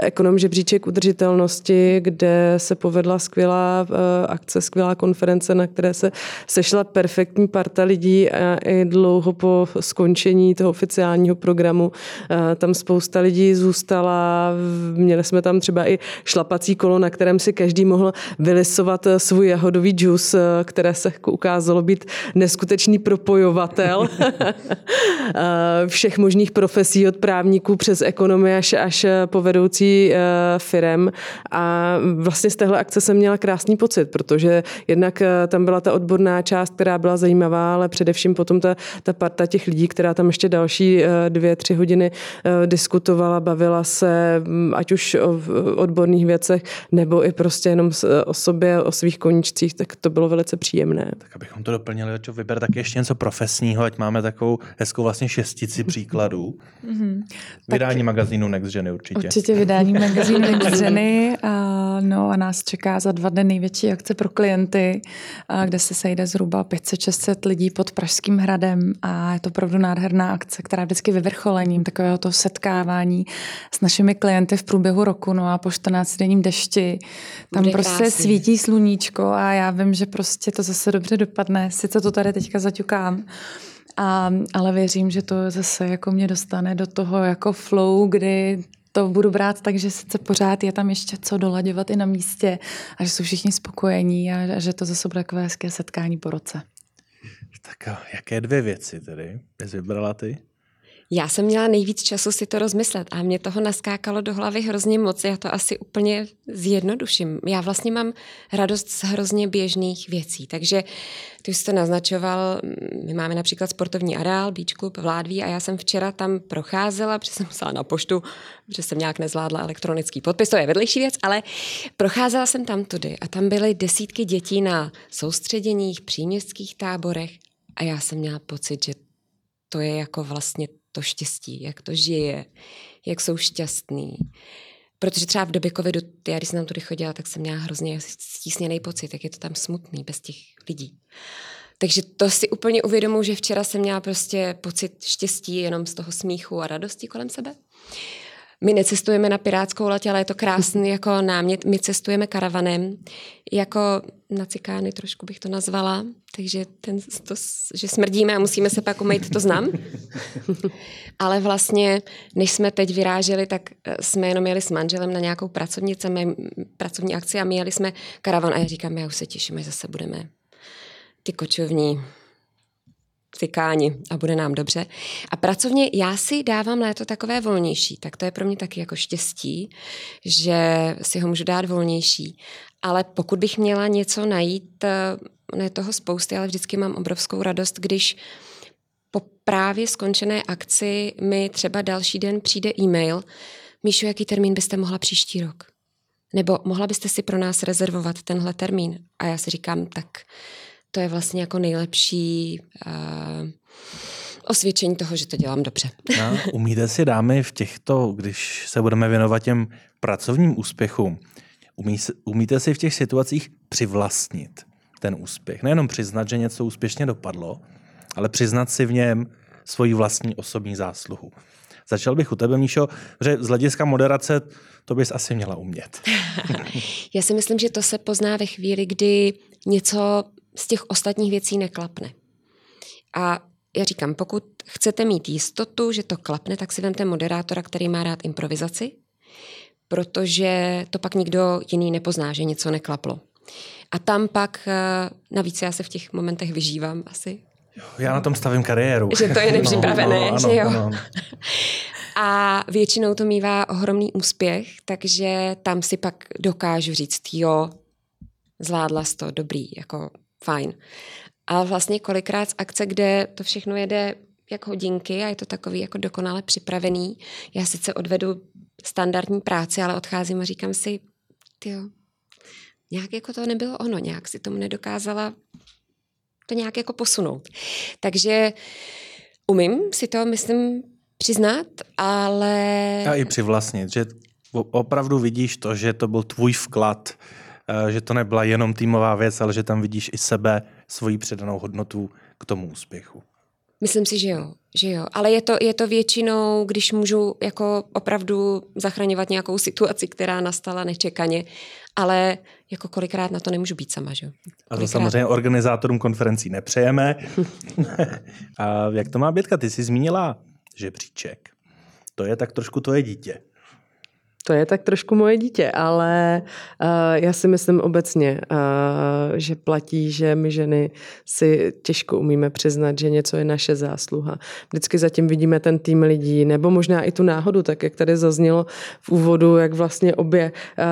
ekonom žebříček udržitelnosti, kde se povedla skvělá eh, akce, skvělá konference, na které se sešla perfektní parta lidí a i dlouho po skončení toho oficiálního programu eh, tam spousta lidí zůstala, měli jsme tam třeba i šlapací kolo, na kterém si každý mohl vylisovat eh, svůj jahodový džus, eh, které se ukázalo být neskutečný propojovatel eh, všech možných profesí od právníků přes ekonomii až, až po vedoucí firem. A vlastně z téhle akce jsem měla krásný pocit, protože jednak tam byla ta odborná část, která byla zajímavá, ale především potom ta, ta parta těch lidí, která tam ještě další dvě, tři hodiny diskutovala, bavila se, mm, ať už o odborných věcech, nebo i prostě jenom o sobě, o svých koníčcích, tak to bylo velice příjemné. Tak abychom to doplnili, čo vyber tak ještě něco profesního, ať máme takovou hezkou vlastně šestici příkladů. Mm-hmm. Vydání tak magazínu Next Ženy určitě. Určitě vydání magazínu Next Ženy. A, no a nás čeká za dva dny největší akce pro klienty, a, kde se sejde zhruba 500-600 lidí pod Pražským hradem a je to opravdu nádherná akce, která je vždycky vyvrcholením takového toho setkávání s našimi klienty v průběhu roku. No a po 14 denním dešti dešti, tam Bude prostě krásný. svítí sluníčko a já vím, že prostě to zase dobře dopadne. Sice to tady teďka zaťukám, A, ale věřím, že to zase jako mě dostane do toho jako flow, kdy to budu brát tak, že sice pořád je tam ještě co dolaďovat i na místě a že jsou všichni spokojení a, a že to zase bude takové hezké setkání po roce. Tak jaké dvě věci tedy bys vybrala ty? Já jsem měla nejvíc času si to rozmyslet a mě toho naskákalo do hlavy hrozně moc. Já to asi úplně zjednoduším. Já vlastně mám radost z hrozně běžných věcí. Takže ty jsi to naznačoval, my máme například sportovní areál, Beach Club v Ládví a já jsem včera tam procházela, protože jsem musela na poštu, protože jsem nějak nezvládla elektronický podpis, to je vedlejší věc, ale procházela jsem tam tudy a tam byly desítky dětí na soustředěních, příměstských táborech a já jsem měla pocit, že to je jako vlastně to štěstí, jak to žije, jak jsou šťastný. Protože třeba v době covidu, já když jsem tam tudy chodila, tak jsem měla hrozně stísněný pocit, jak je to tam smutný bez těch lidí. Takže to si úplně uvědomuji, že včera jsem měla prostě pocit štěstí jenom z toho smíchu a radosti kolem sebe. My necestujeme na Pirátskou letě, ale je to krásný jako námět. My cestujeme karavanem, jako na cikány trošku bych to nazvala, takže ten, to, že smrdíme a musíme se pak umýt, to znám. ale vlastně, než jsme teď vyráželi, tak eh, jsme jenom jeli s manželem na nějakou pracovnice, pracovní akci a my jeli jsme karavan a já říkám, já už se těším, že zase budeme ty kočovní cikáni a bude nám dobře. A pracovně já si dávám léto takové volnější, tak to je pro mě taky jako štěstí, že si ho můžu dát volnější. Ale pokud bych měla něco najít, eh, ne toho spousty, ale vždycky mám obrovskou radost, když po právě skončené akci mi třeba další den přijde e-mail, Míšu, jaký termín byste mohla příští rok? Nebo mohla byste si pro nás rezervovat tenhle termín? A já si říkám, tak to je vlastně jako nejlepší uh, osvědčení toho, že to dělám dobře. No, umíte si dámy v těchto, když se budeme věnovat těm pracovním úspěchům, umí, umíte si v těch situacích přivlastnit ten úspěch? Nejenom přiznat, že něco úspěšně dopadlo, ale přiznat si v něm svoji vlastní osobní zásluhu. Začal bych u tebe, Míšo, že z hlediska moderace to bys asi měla umět. Já si myslím, že to se pozná ve chvíli, kdy něco z těch ostatních věcí neklapne. A já říkám, pokud chcete mít jistotu, že to klapne, tak si vemte moderátora, který má rád improvizaci, protože to pak nikdo jiný nepozná, že něco neklaplo. A tam pak, eh, navíc já se v těch momentech vyžívám asi. Já na tom stavím kariéru. Že to je nepřipravené, no, no, že jo. Ano, ano. A většinou to mývá ohromný úspěch, takže tam si pak dokážu říct, jo, zvládla to, dobrý, jako fajn. A vlastně kolikrát z akce, kde to všechno jede jak hodinky a je to takový jako dokonale připravený. Já sice odvedu standardní práci, ale odcházím a říkám si, jo, nějak jako to nebylo ono, nějak si tomu nedokázala to nějak jako posunout. Takže umím si to, myslím, přiznat, ale... A i přivlastnit, že opravdu vidíš to, že to byl tvůj vklad že to nebyla jenom týmová věc, ale že tam vidíš i sebe, svoji předanou hodnotu k tomu úspěchu. Myslím si, že jo, že jo. Ale je to, je to většinou, když můžu jako opravdu zachraňovat nějakou situaci, která nastala nečekaně, ale jako kolikrát na to nemůžu být sama, že jo. A to samozřejmě organizátorům konferencí nepřejeme. A jak to má Bětka? Ty jsi zmínila žebříček. To je tak trošku tvoje dítě. To je tak trošku moje dítě, ale uh, já si myslím obecně, uh, že platí, že my ženy si těžko umíme přiznat, že něco je naše zásluha. Vždycky zatím vidíme ten tým lidí, nebo možná i tu náhodu, tak jak tady zaznělo v úvodu, jak vlastně obě uh,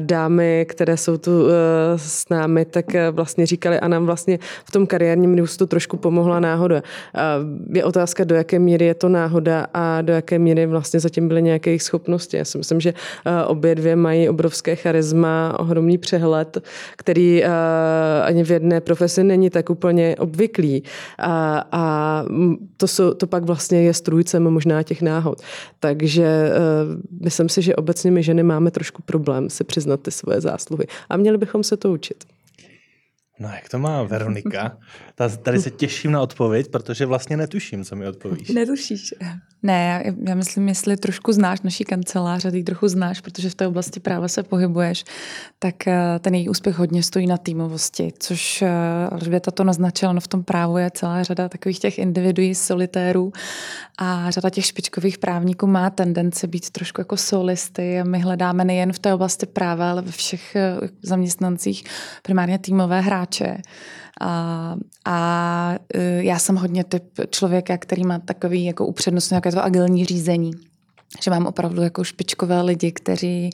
dámy, které jsou tu uh, s námi, tak vlastně říkali a nám vlastně v tom kariérním růstu trošku pomohla náhoda. Uh, je otázka, do jaké míry je to náhoda a do jaké míry vlastně zatím byly nějaké jejich schopnosti. Já si myslím, že že eh, obě dvě mají obrovské charisma, ohromný přehled, který eh, ani v jedné profesi není tak úplně obvyklý. A, a to, jsou, to pak vlastně je strůjcem možná těch náhod. Takže eh, myslím si, že obecně my ženy máme trošku problém si přiznat ty svoje zásluhy. A měli bychom se to učit. No jak to má Veronika? Tady se těším na odpověď, protože vlastně netuším, co mi odpovíš. Netušíš. Ne, já, já myslím, jestli trošku znáš naší kancelář a ty trochu znáš, protože v té oblasti práva se pohybuješ, tak eh, ten její úspěch hodně stojí na týmovosti, což eh, Alžběta to naznačila, no v tom právu je celá řada takových těch individuí, solitérů a řada těch špičkových právníků má tendenci být trošku jako solisty a my hledáme nejen v té oblasti práva, ale ve všech eh, zaměstnancích primárně týmové hráče. A, a e, já jsem hodně typ člověka, který má takový jako upřednostně nějaké to agilní řízení že mám opravdu jako špičkové lidi, kteří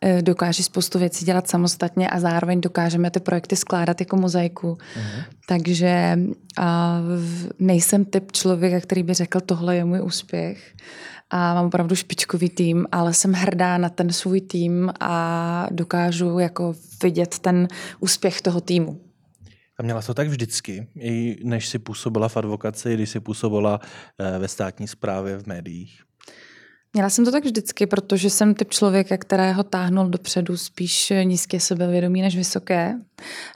e, dokáží spoustu věcí dělat samostatně a zároveň dokážeme ty projekty skládat jako mozaiku. Uh-huh. Takže a, nejsem typ člověka, který by řekl, tohle je můj úspěch. A mám opravdu špičkový tým, ale jsem hrdá na ten svůj tým a dokážu jako vidět ten úspěch toho týmu. A měla to tak vždycky, i než si působila v advokaci, když si působila eh, ve státní správě v médiích? Měla jsem to tak vždycky, protože jsem typ člověka, kterého táhnul dopředu spíš nízké sebevědomí než vysoké.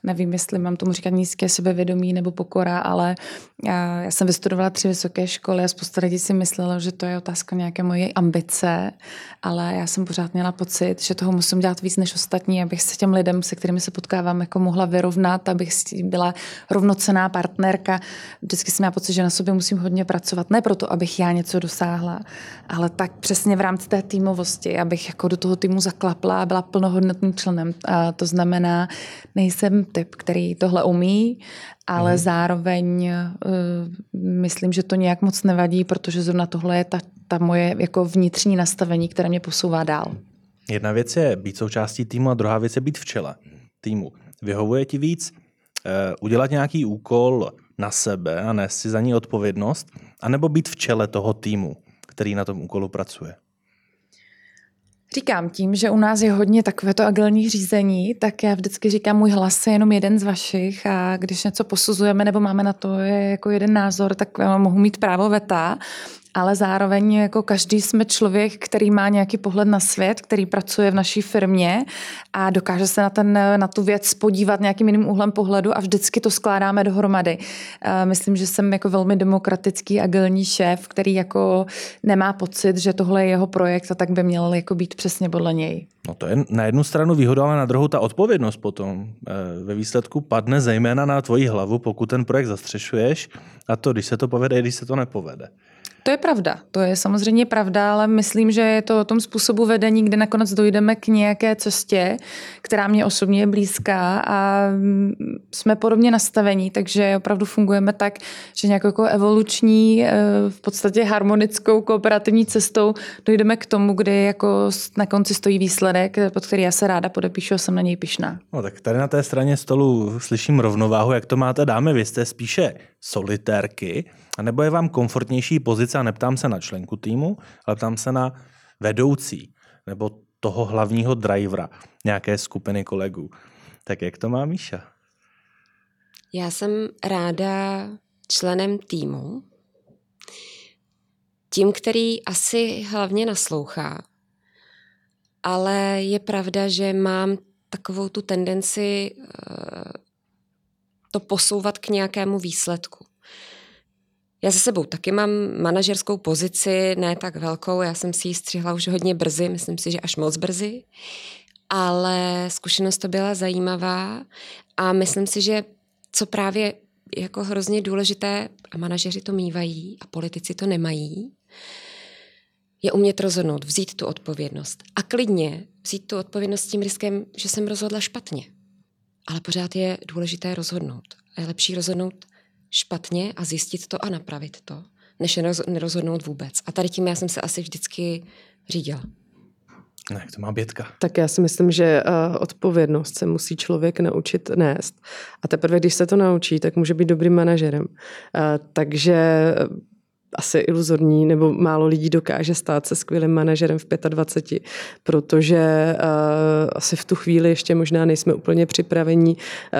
Nevím, jestli mám tomu říkat nízké sebevědomí nebo pokora, ale já, já jsem vystudovala tři vysoké školy a spousta lidí si myslela, že to je otázka nějaké moje ambice, ale já jsem pořád měla pocit, že toho musím dělat víc než ostatní, abych se těm lidem, se kterými se potkávám, jako mohla vyrovnat, abych byla rovnocená partnerka. Vždycky jsem měla pocit, že na sobě musím hodně pracovat, ne proto, abych já něco dosáhla, ale tak přesně v rámci té týmovosti, abych jako do toho týmu zaklapla a byla plnohodnotným členem. A to znamená, nejsem typ, který tohle umí, ale mm. zároveň uh, myslím, že to nějak moc nevadí, protože zrovna tohle je ta, ta moje jako vnitřní nastavení, které mě posouvá dál. Jedna věc je být součástí týmu a druhá věc je být v čele týmu. Vyhovuje ti víc uh, udělat nějaký úkol na sebe a nést si za ní odpovědnost, anebo být v čele toho týmu? který na tom úkolu pracuje? Říkám tím, že u nás je hodně takovéto agilní řízení, tak já vždycky říkám, můj hlas je jenom jeden z vašich a když něco posuzujeme nebo máme na to je jako jeden názor, tak mohu mít právo veta ale zároveň jako každý jsme člověk, který má nějaký pohled na svět, který pracuje v naší firmě a dokáže se na, ten, na tu věc podívat nějakým jiným úhlem pohledu a vždycky to skládáme dohromady. Eh, myslím, že jsem jako velmi demokratický, agilní šéf, který jako nemá pocit, že tohle je jeho projekt a tak by měl jako být přesně podle něj. No to je na jednu stranu výhoda, ale na druhou ta odpovědnost potom eh, ve výsledku padne zejména na tvoji hlavu, pokud ten projekt zastřešuješ a to, když se to povede, když se to nepovede. To je pravda, to je samozřejmě pravda, ale myslím, že je to o tom způsobu vedení, kde nakonec dojdeme k nějaké cestě, která mě osobně je blízká a jsme podobně nastavení, takže opravdu fungujeme tak, že nějakou jako evoluční, eh, v podstatě harmonickou kooperativní cestou dojdeme k tomu, kdy jako na konci stojí výsledek, pod který já se ráda podepíšu a jsem na něj pišná. No tak tady na té straně stolu slyším rovnováhu, jak to máte dáme, vy jste spíše solitérky, nebo je vám komfortnější pozice, a neptám se na členku týmu, ale ptám se na vedoucí nebo toho hlavního drivera nějaké skupiny kolegů. Tak jak to má Míša? Já jsem ráda členem týmu, tím, který asi hlavně naslouchá, ale je pravda, že mám takovou tu tendenci eh, to posouvat k nějakému výsledku. Já za sebou taky mám manažerskou pozici, ne tak velkou, já jsem si ji střihla už hodně brzy, myslím si, že až moc brzy, ale zkušenost to byla zajímavá a myslím si, že co právě jako hrozně důležité, a manažeři to mývají a politici to nemají, je umět rozhodnout, vzít tu odpovědnost. A klidně vzít tu odpovědnost s tím riskem, že jsem rozhodla špatně. Ale pořád je důležité rozhodnout. A je lepší rozhodnout špatně a zjistit to a napravit to, než nerozhodnout vůbec. A tady tím já jsem se asi vždycky řídila. Ne, jak to má Bětka? Tak já si myslím, že uh, odpovědnost se musí člověk naučit nést. A teprve, když se to naučí, tak může být dobrým manažerem. Uh, takže asi iluzorní, nebo málo lidí dokáže stát se skvělým manažerem v 25, protože uh, asi v tu chvíli ještě možná nejsme úplně připravení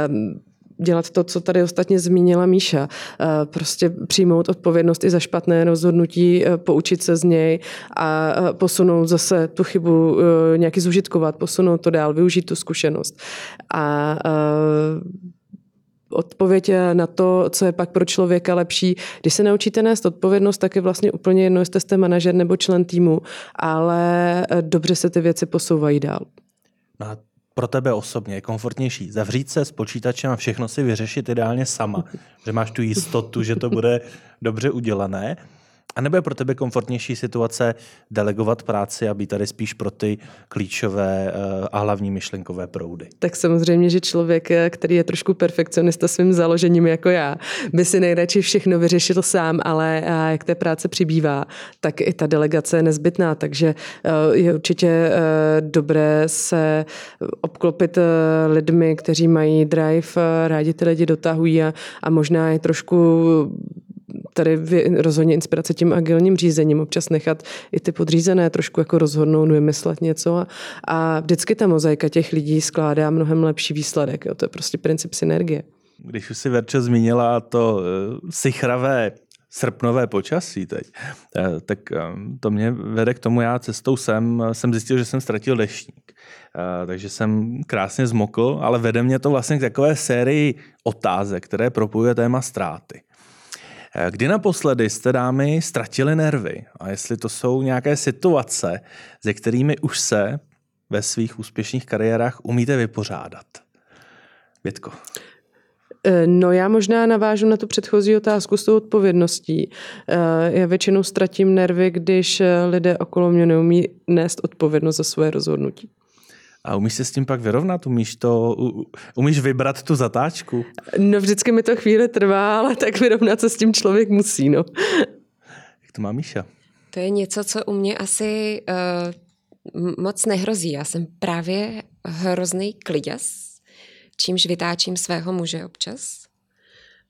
um, dělat to, co tady ostatně zmínila Míša. Eh, prostě přijmout odpovědnost i za špatné rozhodnutí, eh, poučit se z něj a posunout zase tu chybu, nějaký zužitkovat, posunout to dál, využít tu zkušenost. A odpověď na to, co je pak pro člověka lepší. Když se naučíte nést odpovědnost, tak je vlastně úplně jedno, jestli jste manažer nebo člen týmu, ale dobře se ty věci posouvají dál. No a pro tebe osobně je komfortnější zavřít se s počítačem a všechno si vyřešit ideálně sama, že máš tu jistotu, že to bude dobře udělané, a nebo je pro tebe komfortnější situace delegovat práci a být tady spíš pro ty klíčové eh, a hlavní myšlenkové proudy? Tak samozřejmě, že člověk, eh, který je trošku perfekcionista svým založením jako já, by si nejradši všechno vyřešil sám, ale eh, jak té práce přibývá, tak i ta delegace je nezbytná, takže je určitě dobré se obklopit lidmi, kteří mají drive, rádi ty lidi dotahují a, a možná je trošku tady rozhodně inspirace tím agilním řízením, občas nechat i ty podřízené trošku jako rozhodnout, vymyslet něco a, a vždycky ta mozaika těch lidí skládá mnohem lepší výsledek. Jo. To je prostě princip synergie. Když už si Verčo zmínila to uh, sichravé srpnové počasí teď, uh, tak um, to mě vede k tomu, já cestou sem jsem zjistil, že jsem ztratil deštník. Uh, takže jsem krásně zmokl, ale vede mě to vlastně k takové sérii otázek, které propojuje téma ztráty. Eh, kdy naposledy jste dámy ztratili nervy? A jestli to jsou nějaké situace, se kterými už se ve svých úspěšných kariérách umíte vypořádat? Větko. Eh, no já možná navážu na tu předchozí otázku s tou odpovědností. Eh, já většinou ztratím nervy, když lidé okolo mě neumí nést odpovědnost za svoje rozhodnutí. A umíš se s tím pak vyrovnat? Umíš, to, umíš vybrat tu zatáčku? No vždycky mi to chvíli trvá, ale tak vyrovnat se s tím člověk musí, no. Jak to má Míša? To je něco, co u mě asi uh, moc nehrozí. Já jsem právě hrozný kliděs, čímž vytáčím svého muže občas.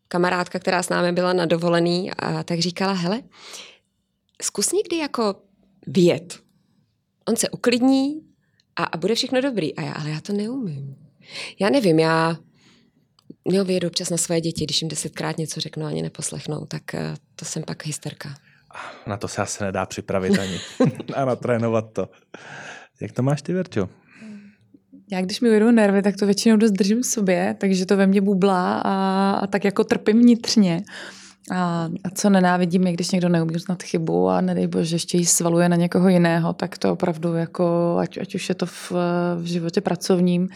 Kamarádka, která s námi byla na dovolený, a tak říkala, hele, zkus někdy jako vět. On se uklidní, a, a bude všechno dobrý. A já, ale já to neumím. Já nevím, já měl vyjedu občas na své děti, když jim desetkrát něco řeknu ani neposlechnou, tak eh, to jsem pak hysterka. Na to se asi nedá připravit ani a natrénovat to. Jak to máš ty, Verčo? Já když mi ujedou nervy, tak to většinou dost držím sobě, takže to ve mně bublá a, a tak jako trpím vnitřně. A, a co nenávidím je, když někdo neumí uznat chybu a nedej bože, ještě ji svaluje na někoho jiného, tak to opravdu jako, ať, ať už je to v, v životě pracovním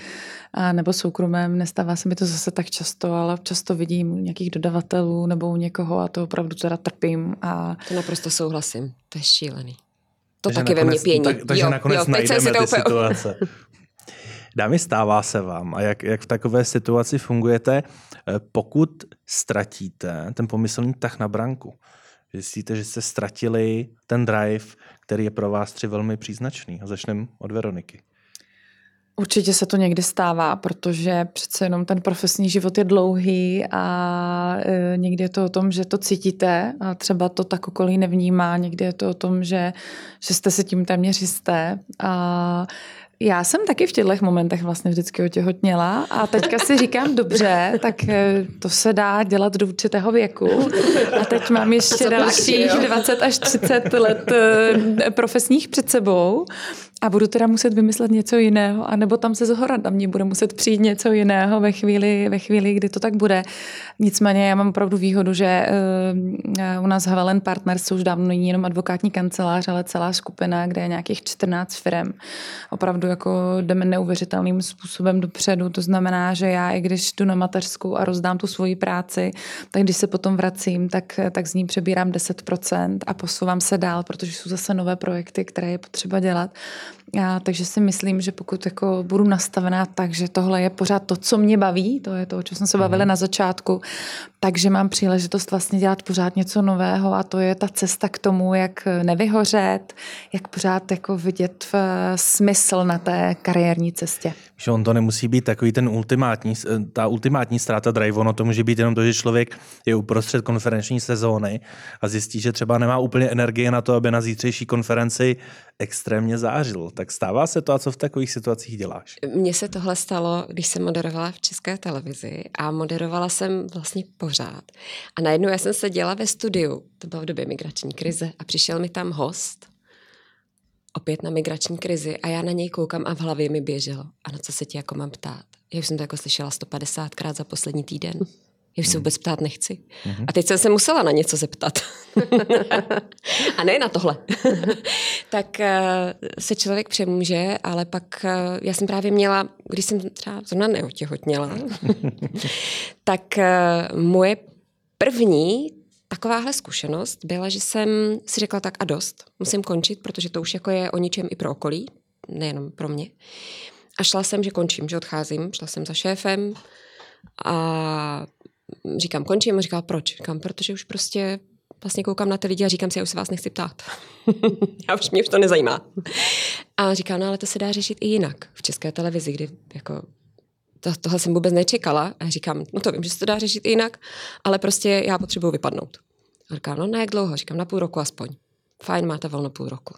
a nebo soukromém, nestává se mi to zase tak často, ale často vidím u nějakých dodavatelů nebo u někoho a to opravdu teda trpím. A... To naprosto souhlasím, to je šílený. To takže taky nakonec, ve mně pění. Tak, takže jo, nakonec jo, najdeme ty úplně... situace. Dámy, stává se vám a jak, jak v takové situaci fungujete, eh, pokud ztratíte ten pomyslný tah na branku? Zjistíte, že jste ztratili ten drive, který je pro vás tři velmi příznačný. A začneme od Veroniky. Určitě se to někdy stává, protože přece jenom ten profesní život je dlouhý a e, někdy je to o tom, že to cítíte a třeba to tak okolí nevnímá, někdy je to o tom, že, že jste si tím téměř jisté a já jsem taky v těchto momentech vlastně vždycky otěhotněla a teďka si říkám, dobře, tak eh, to se dá dělat do určitého věku. A teď mám ještě dalších 20 až 30 let eh, profesních před sebou a budu teda muset vymyslet něco jiného, anebo tam se zhorat na mě bude muset přijít něco jiného ve chvíli, ve chvíli, kdy to tak bude. Nicméně já mám opravdu výhodu, že uh, u nás Havelen Partners už dávno není jenom advokátní kancelář, ale celá skupina, kde je nějakých 14 firm. Opravdu jako jdeme neuvěřitelným způsobem dopředu. To znamená, že já, i když jdu na mateřskou a rozdám tu svoji práci, tak když se potom vracím, tak, tak z ní přebírám 10% a posouvám se dál, protože jsou zase nové projekty, které je potřeba dělat. A, takže si myslím, že pokud jako budu nastavená tak, že tohle je pořád to, co mě baví, to je to, o čem jsme se bavili mm. na začátku, takže mám příležitost vlastně dělat pořád něco nového a to je ta cesta k tomu, jak nevyhořet, jak pořád jako vidět v eh, smysl na té kariérní cestě. Že on to nemusí být takový ten ultimátní, ta ultimátní ztráta drive, ono to může být jenom to, že člověk je uprostřed konferenční sezóny a zjistí, že třeba nemá úplně energie na to, aby na zítřejší konferenci extrémně zářil. Tak stává se to a co v takových situacích děláš? Mně se tohle stalo, když jsem moderovala v české televizi a moderovala jsem vlastně pořád. A najednou já jsem seděla ve studiu, to bylo v době migrační krize, a přišel mi tam host. opět na migrační krizi a já na něj koukám a v hlavě mi běželo. A na co se ti jako mám ptát? Já už jsem to jako slyšela 150krát za poslední týden. Já už se vůbec ptát nechci. A teď jsem se musela na něco zeptat. a ne na tohle. tak uh, se člověk přemůže, ale pak uh, já jsem právě měla, když jsem třeba zrovna neotěhotněla, tak uh, moje první takováhle zkušenost byla, že jsem si řekla tak a dost, musím končit, protože to už jako je o ničem i pro okolí, nejenom pro mě. A šla jsem, že končím, že odcházím, šla jsem za šéfem a říkám, končím a říkal, proč? Říkám, protože už prostě vlastně koukám na ty lidi a říkám si, já už se vás nechci ptát. já už mě už to nezajímá. A říkám, no ale to se dá řešit i jinak v české televizi, kdy jako to, tohle jsem vůbec nečekala. A říkám, no to vím, že se to dá řešit i jinak, ale prostě já potřebuji vypadnout. A říkám, no na jak dlouho? Říkám, na půl roku aspoň. Fajn, máte volno půl roku.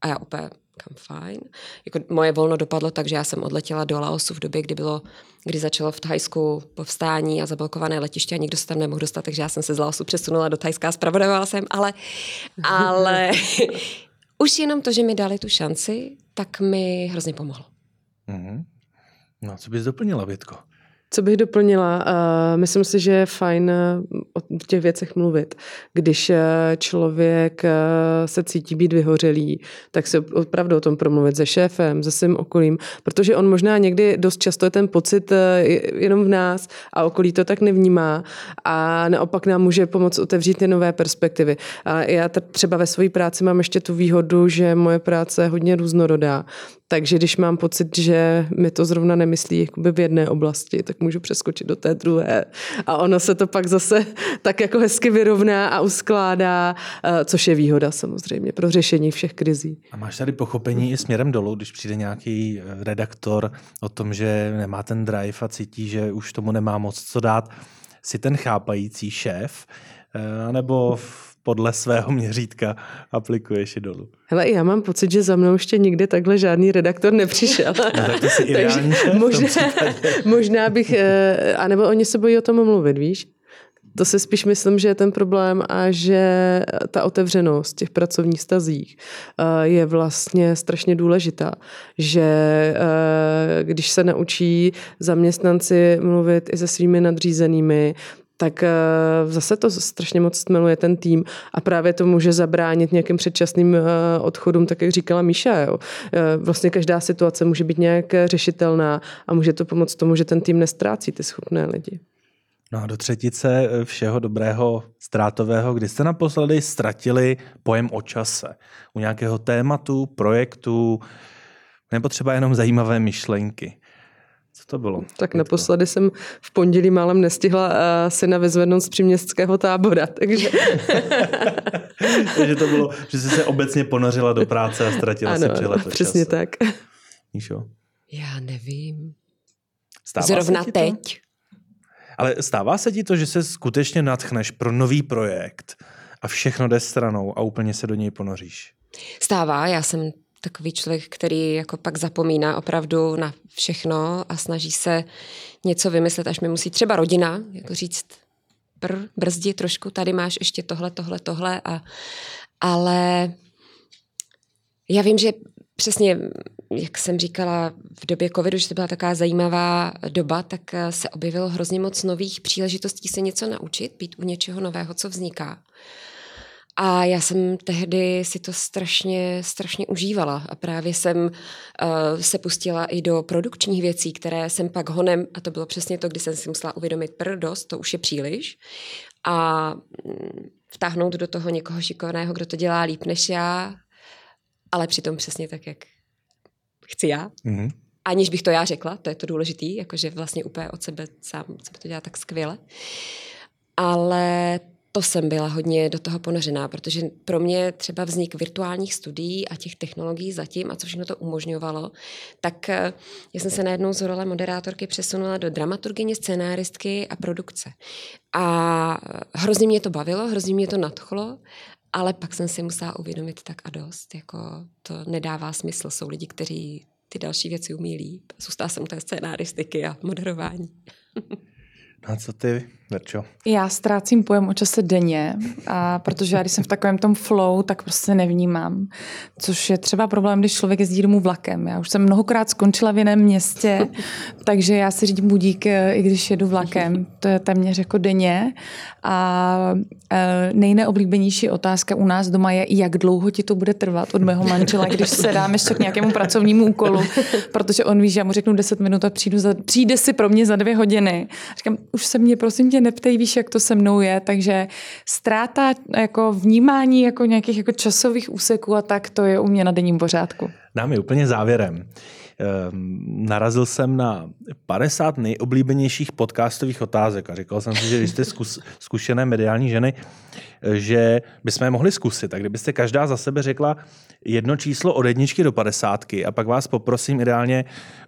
A já úplně, kam fajn. Jako moje volno dopadlo tak, že já jsem odletěla do Laosu v době, kdy bylo, kdy začalo v Thajsku povstání a zablokované letiště a nikdo se tam nemohl dostat, takže já jsem se z Laosu přesunula do Thajska a zpravodajovala jsem, ale, ale už jenom to, že mi dali tu šanci, tak mi hrozně pomohlo. Mm-hmm. No, co bys doplnila, Větko? Co bych doplnila? Uh, myslím si, že je fajn eh, o těch věcech mluvit. Když uh, člověk se cítí být vyhořelý, tak se opravdu o tom promluvit se šéfem, se svým okolím, protože on možná někdy dost často je ten pocit jenom v nás a okolí to tak nevnímá a naopak nám může pomoct otevřít ty nové perspektivy. A já třeba ve své práci mám ještě tu výhodu, že moje práce je hodně různorodá, takže když mám pocit, že mi to zrovna nemyslí jakoby v jedné oblasti, tak můžu přeskočit do té druhé. A ono se to pak zase tak jako hezky vyrovná a uskládá, eh, což je výhoda samozřejmě pro řešení všech krizí. A máš tady pochopení i směrem dolů, když přijde nějaký eh, redaktor o tom, že nemá ten drive a cítí, že už tomu nemá moc co dát, si ten chápající šéf, eh, nebo podle svého měřítka aplikuješ i dolů. Hele, já mám pocit, že za mnou ještě nikdy takhle žádný redaktor nepřišel. No, tak to si šéf možná, možná bych, eh, anebo oni se bojí o tom mluvit, víš? To si spíš myslím, že je ten problém a že ta otevřenost v těch pracovních stazích eh, je vlastně strašně důležitá. Že eh, když se naučí zaměstnanci mluvit i se svými nadřízenými, tak eh, zase to strašně moc stmeluje ten tým a právě to může zabránit nějakým předčasným eh, odchodům, tak jak říkala Míša. Jo. Eh, vlastně každá situace může být nějak řešitelná a může to pomoct tomu, že ten tým nestrácí ty schopné lidi. No a do třetice všeho dobrého ztrátového, kdy jste naposledy ztratili pojem o čase? U nějakého tématu, projektu, nebo třeba jenom zajímavé myšlenky? Co to bylo? Tak naposledy jsem v pondělí málem nestihla uh, syna vyzvednout z příměstského tábora, takže... takže to bylo, že jsi se obecně ponořila do práce a ztratila ano, si přehled přesně času. tak. Míšo? Já nevím. Stává Zrovna teď. Ale stává se ti to, že se skutečně natchneš pro nový projekt a všechno jde stranou a úplně se do něj ponoříš? Stává, já jsem takový člověk, který jako pak zapomíná opravdu na všechno a snaží se něco vymyslet, až mi musí třeba rodina jako říct br, brzdi trošku, tady máš ještě tohle, tohle, tohle a ale já vím, že přesně, jak jsem říkala, v době covidu, že to byla taková zajímavá doba, tak se objevilo hrozně moc nových příležitostí se něco naučit, být u něčeho nového, co vzniká. A já jsem tehdy si to strašně, strašně užívala a právě jsem uh, se pustila i do produkčních věcí, které jsem pak honem, a to bylo přesně to, kdy jsem si musela uvědomit, pr, dost, to už je příliš. A mm, vtáhnout do toho někoho šikovného, kdo to dělá líp než já, ale přitom přesně tak, jak chci já. Mm-hmm. Aniž bych to já řekla, to je to důležitý, jakože vlastně úplně od sebe sám, sebe to dělá tak skvěle. Ale to jsem byla hodně do toho ponořená, protože pro mě třeba vznik virtuálních studií a těch technologií zatím a co všechno to umožňovalo, tak eh, já jsem se najednou z role moderátorky přesunula do dramaturgyně, scénáristky a produkce. A eh, hrozně mě to bavilo, hrozně mě to nadchlo, ale pak jsem si musela uvědomit tak a dost, jako to nedává smysl. Jsou lidi, kteří ty další věci umí líp. Zůstala jsem u té scénáristiky a moderování. A co ty, Verčo? Já ztrácím pojem o čase denně, a protože já když jsem v takovém tom flow, tak prostě nevnímám. Což je třeba problém, když člověk jezdí domů vlakem. Já už jsem mnohokrát skončila v jiném městě, takže já si řídím budík, i když jedu vlakem. To je téměř jako denně. A e, nejneoblíbenější otázka u nás doma je, jak dlouho ti to bude trvat od mého manžela, když se dám ještě k nějakému pracovnímu úkolu, protože on ví, že já mu řeknu 10 minut a přijdu za, přijde si pro mě za dvě hodiny. Říkám, už se mě prosím tě neptej, víš, jak to se mnou je, takže ztráta jako vnímání jako nějakých jako časových úseků a tak, to je u mě na denním pořádku. Dámy, úplně závěrem. Ehm, narazil jsem na 50 nejoblíbenějších podcastových otázek a říkal jsem si, že když jste zkus, zkušené mediální ženy, že bychom je mohli zkusit. Tak kdybyste každá za sebe řekla jedno číslo od jedničky do padesátky a pak vás poprosím ideálně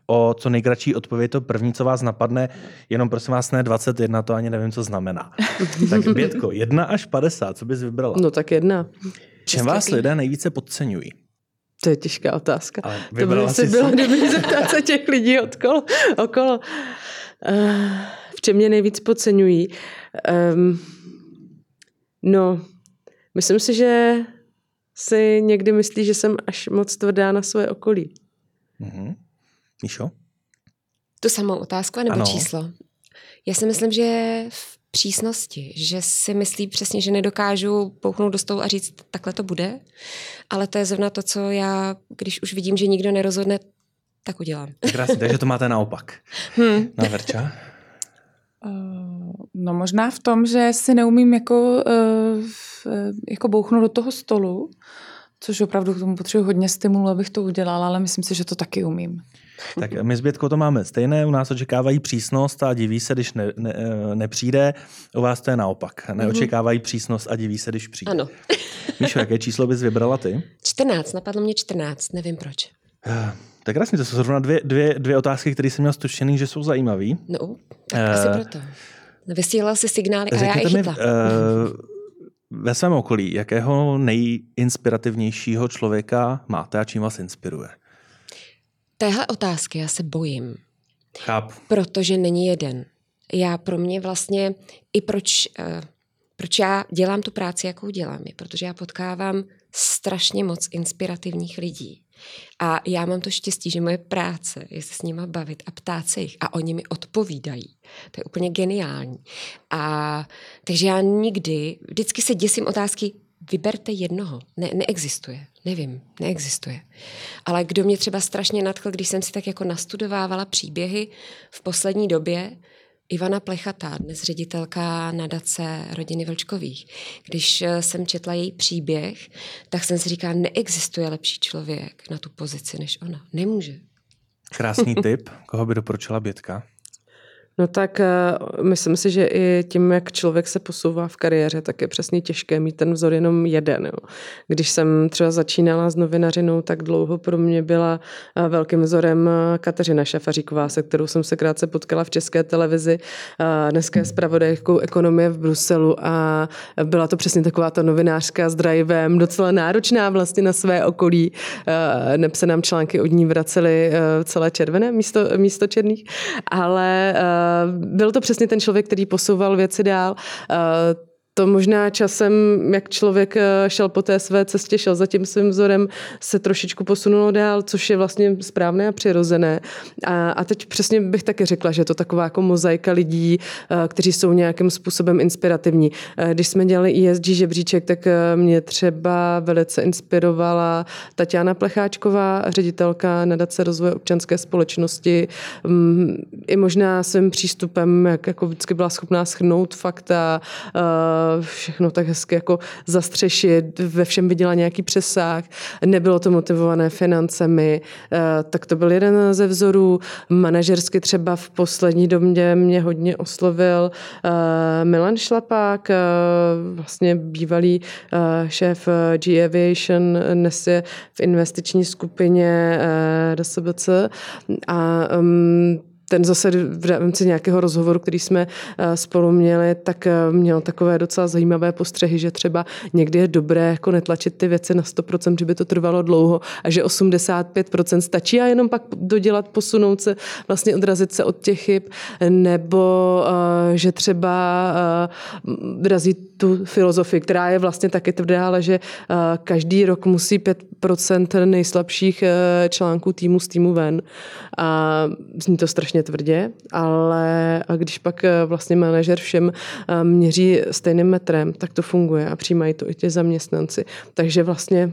o co nejkratší odpověď, to první, co vás napadne, jenom prosím vás ne 21, to ani nevím, co znamená. tak Bětko, jedna až 50, co bys vybrala? No tak jedna. Čem vás lidé nejvíce podceňují? To je těžká otázka. Ale to by jsi bylo, kdyby zeptat se těch lidí okolo. okolo. Uh, v čem mě nejvíc podceňují? Um, no, myslím si, že si někdy myslí, že jsem až moc tvrdá na své okolí. Mhm. Míšo? Tu samou otázku nebo Ano. číslo? Já si myslím, že v přísnosti, že si myslí přesně, že nedokážu pouknout do stolu a říct, takhle to bude, ale to je zrovna to, co já, když už vidím, že nikdo nerozhodne, tak udělám. Krásně, takže to máte naopak. Hm. Na Verča? Uh, No možná v tom, že si neumím jako, uh, v- jako bouchnout do toho stolu, což opravdu k tomu potřebuji hodně stimulu, abych to udělala, ale myslím si, že to taky umím. Tak my s Bětkou to máme stejné, u nás očekávají přísnost a diví se, když ne, ne, eh, nepřijde. U vás to je naopak. Neočekávají přísnost a diví se, když přijde. Ano. Míšo, jaké číslo bys vybrala ty? 14, napadlo mě 14, nevím proč. Eh, Tak krásně, to jsou zrovna dvě, dvě, dvě otázky, které jsem měl stučený, že jsou zajímavé. No, tak asi Eh, proto. Vysílal si signály a já je mi, chytla. uh, ve svém okolí, jakého nejinspirativnějšího člověka máte a čím vás inspiruje? Téhle otázky já se bojím. Chápu. Protože není jeden. Já pro mě vlastně, i proč, eh, proč já dělám tu práci, jakou dělám, je, protože já potkávám strašně moc inspirativních lidí. A já mám to štěstí, že moje práce je se s nima bavit a ptát se jich a oni mi odpovídají. To je úplně geniální. A takže já nikdy, vždycky se děsím otázky, vyberte jednoho. Ne, neexistuje. Nevím, neexistuje. Ale kdo mě třeba strašně nadchl, když jsem si tak jako nastudovávala příběhy v poslední době, Ivana Plechatá, dnes ředitelka nadace rodiny Vlčkových. Když eh, jsem četla její příběh, tak jsem si říkala, neexistuje lepší člověk na tu pozici než ona. Nemůže. Krásný tip. Koho by doporučila Bětka? No tak eh, myslím si, že i tím, jak člověk se posouvá v kariéře, tak je přesně těžké mít ten vzor jenom jeden. Jo. Když jsem třeba začínala s novinařinou, tak dlouho pro mě byla eh, velkým vzorem eh, Kateřina Šafaříková, se kterou jsem se krátce potkala v české televizi. Dneska je zpravodajkou ekonomie v Bruselu a byla to přesně taková ta novinářka s drivem, docela náročná vlastně na své okolí. Neb se nám články od ní vracely celé červené místo, místo černých, ale byl to přesně ten člověk, který posouval věci dál. To možná časem, jak člověk eh, šel po té své cestě, šel za tím svým vzorem, se trošičku posunulo dál, což je vlastně správné a přirozené. A, a teď přesně bych taky řekla, že je to taková jako mozaika lidí, eh, kteří jsou nějakým způsobem inspirativní. Eh, Když jsme dělali ESG žebříček, tak mě třeba velice inspirovala Tatiana Plecháčková, ředitelka nadace rozvoje občanské společnosti. Mm, I možná svým přístupem, jak jako vždycky byla schopná schrnout fakta, všechno tak hezky jako zastřešit, ve všem viděla nějaký přesah, nebylo to motivované financemi, eh, tak to byl jeden ze vzorů. Manažersky třeba v poslední době mě hodně oslovil eh, Milan Šlapák, eh, vlastně bývalý šéf G Aviation, dnes je v investiční skupině DSBC a um, ten zase v rámci nějakého rozhovoru, který jsme eh, spolu měli, tak eh, měl takové docela zajímavé postřehy, že třeba někdy je dobré jako netlačit ty věci na 100%, že by to trvalo dlouho a že 85% stačí a jenom pak dodělat, posunout se, vlastně odrazit se od těch chyb, nebo že třeba razí tu filozofii, která je vlastně taky tvrdá, ale že každý rok musí 5% nejslabších článků týmu z týmu ven. A zní to strašně tvrdě, ale když pak eh, vlastně manažer všem eh, měří stejným metrem, tak to funguje a přijímají to i ti zaměstnanci. Takže vlastně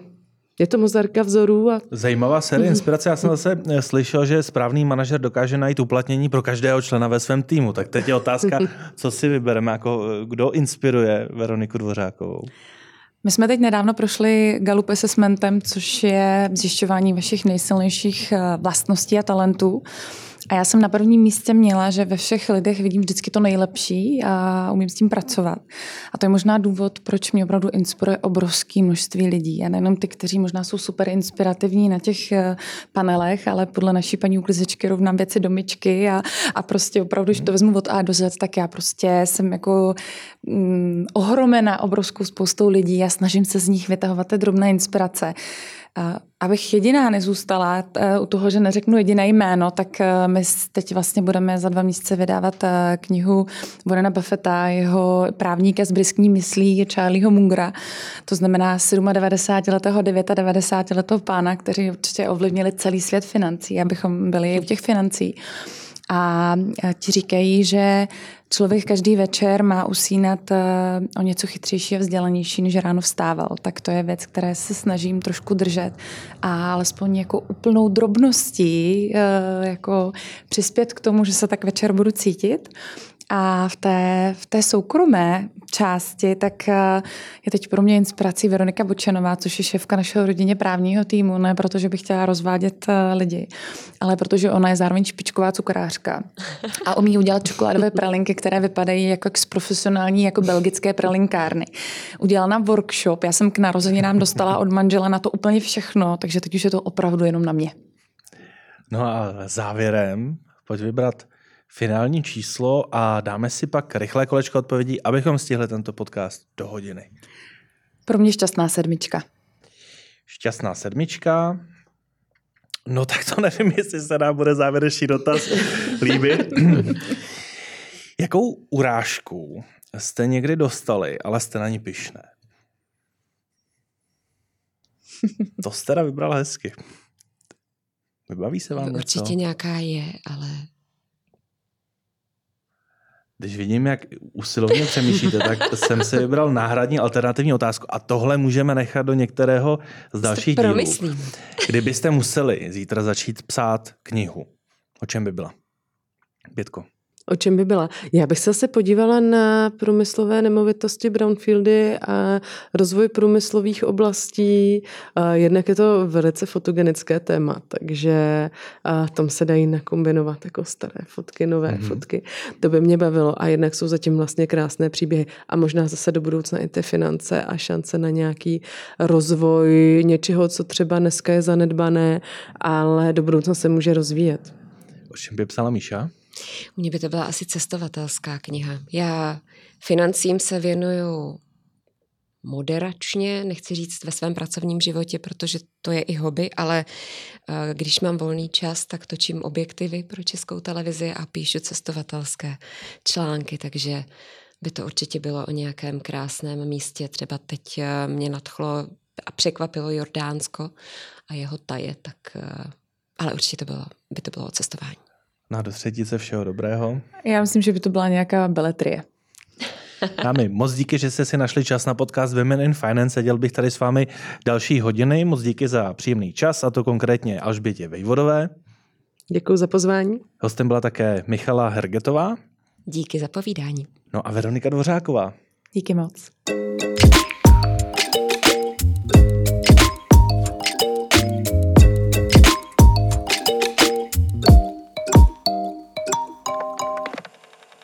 je to mozarka vzorů. A... Zajímavá série mhm. inspirace. Já jsem zase eh, slyšel, že správný manažer dokáže najít uplatnění pro každého člena ve svém týmu. Tak teď je otázka, co si vybereme, jako kdo inspiruje Veroniku Dvořákovou? My jsme teď nedávno prošli Gallup Assessmentem, což je zjišťování vašich nejsilnějších vlastností a talentů. A já jsem na prvním místě měla, že ve všech lidech vidím vždycky to nejlepší a umím s tím pracovat. A to je možná důvod, proč mě opravdu inspiruje obrovské množství lidí. A nejenom ty, kteří možná jsou super inspirativní na těch eh, panelech, ale podle naší paní uklizečky rovnám věci do myčky a, a prostě opravdu, když to vezmu od A do Z, tak já prostě jsem jako mm, ohromena obrovskou spoustou lidí a snažím se z nich vytahovat ty drobné inspirace abych jediná nezůstala eh, u toho, že neřeknu jediné jméno, tak eh, my teď vlastně budeme za dva měsíce vydávat eh, knihu Warrena Buffetta, jeho právníka z briskní myslí Charlieho Mungra. To znamená 97-letého, 99-letého pána, kteří určitě ovlivnili celý svět financí, abychom byli v těch financí. A ti říkají, že člověk každý večer má usínat eh, o něco chytřejší a vzdělanější, než ráno vstával. Tak to je věc, které se snažím trošku držet a alespoň jako úplnou drobností eh, jako přispět k tomu, že se tak večer budu cítit. A v té, v té soukromé části, tak eh, je teď pro mě inspirací Veronika Bučenová, což je šéfka našeho rodině právního týmu, ne protože bych chtěla rozvádět eh, lidi, ale protože ona je zároveň špičková cukrářka a umí udělat čokoládové pralinky, které vypadají jako z profesionální jako belgické pralinkárny. Udělala nám workshop, já jsem k narozeninám dostala od manžela na to úplně všechno, takže teď už je to opravdu jenom na mě. No a závěrem, pojď vybrat finální číslo a dáme si pak rychlé kolečko odpovědí, abychom stihli tento podcast do hodiny. Pro mě šťastná sedmička. Šťastná sedmička. No tak to nevím, jestli se nám bude závěrečný dotaz líbit. Jakou urážku jste někdy dostali, ale jste na ní pišné? To jste teda vybral hezky. Vybaví se vám Určitě něco? nějaká je, ale když vidím, jak usilovně přemýšlíte, tak jsem si vybral náhradní alternativní otázku a tohle můžeme nechat do některého z dalších dílů. Kdybyste museli zítra začít psát knihu, o čem by byla? Pětko. O čem by byla? Já bych se zase podívala na průmyslové nemovitosti, brownfieldy a rozvoj průmyslových oblastí. Jednak je to velice fotogenické téma, takže tam se dají nakombinovat jako staré fotky, nové mm-hmm. fotky. To by mě bavilo a jednak jsou zatím vlastně krásné příběhy a možná zase do budoucna i ty finance a šance na nějaký rozvoj něčeho, co třeba dneska je zanedbané, ale do budoucna se může rozvíjet. O čem by psala Míša? U mě by to byla asi cestovatelská kniha. Já financím se věnuju moderačně, nechci říct ve svém pracovním životě, protože to je i hobby, ale eh, když mám volný čas, tak točím objektivy pro českou televizi a píšu cestovatelské články, takže by to určitě bylo o nějakém krásném místě. Třeba teď eh, mě nadchlo a překvapilo Jordánsko a jeho taje, tak eh, ale určitě to bylo, by to bylo o cestování. Na do třetice všeho dobrého. Já myslím, že by to byla nějaká beletrie. Dámy, moc díky, že jste si našli čas na podcast Women in Finance. Seděl bych tady s vámi další hodiny. Moc díky za příjemný čas, a to konkrétně Alžbětě Vejvodové. Děkuji za pozvání. Hostem byla také Michala Hergetová. Díky za povídání. No a Veronika Dvořáková. Díky moc.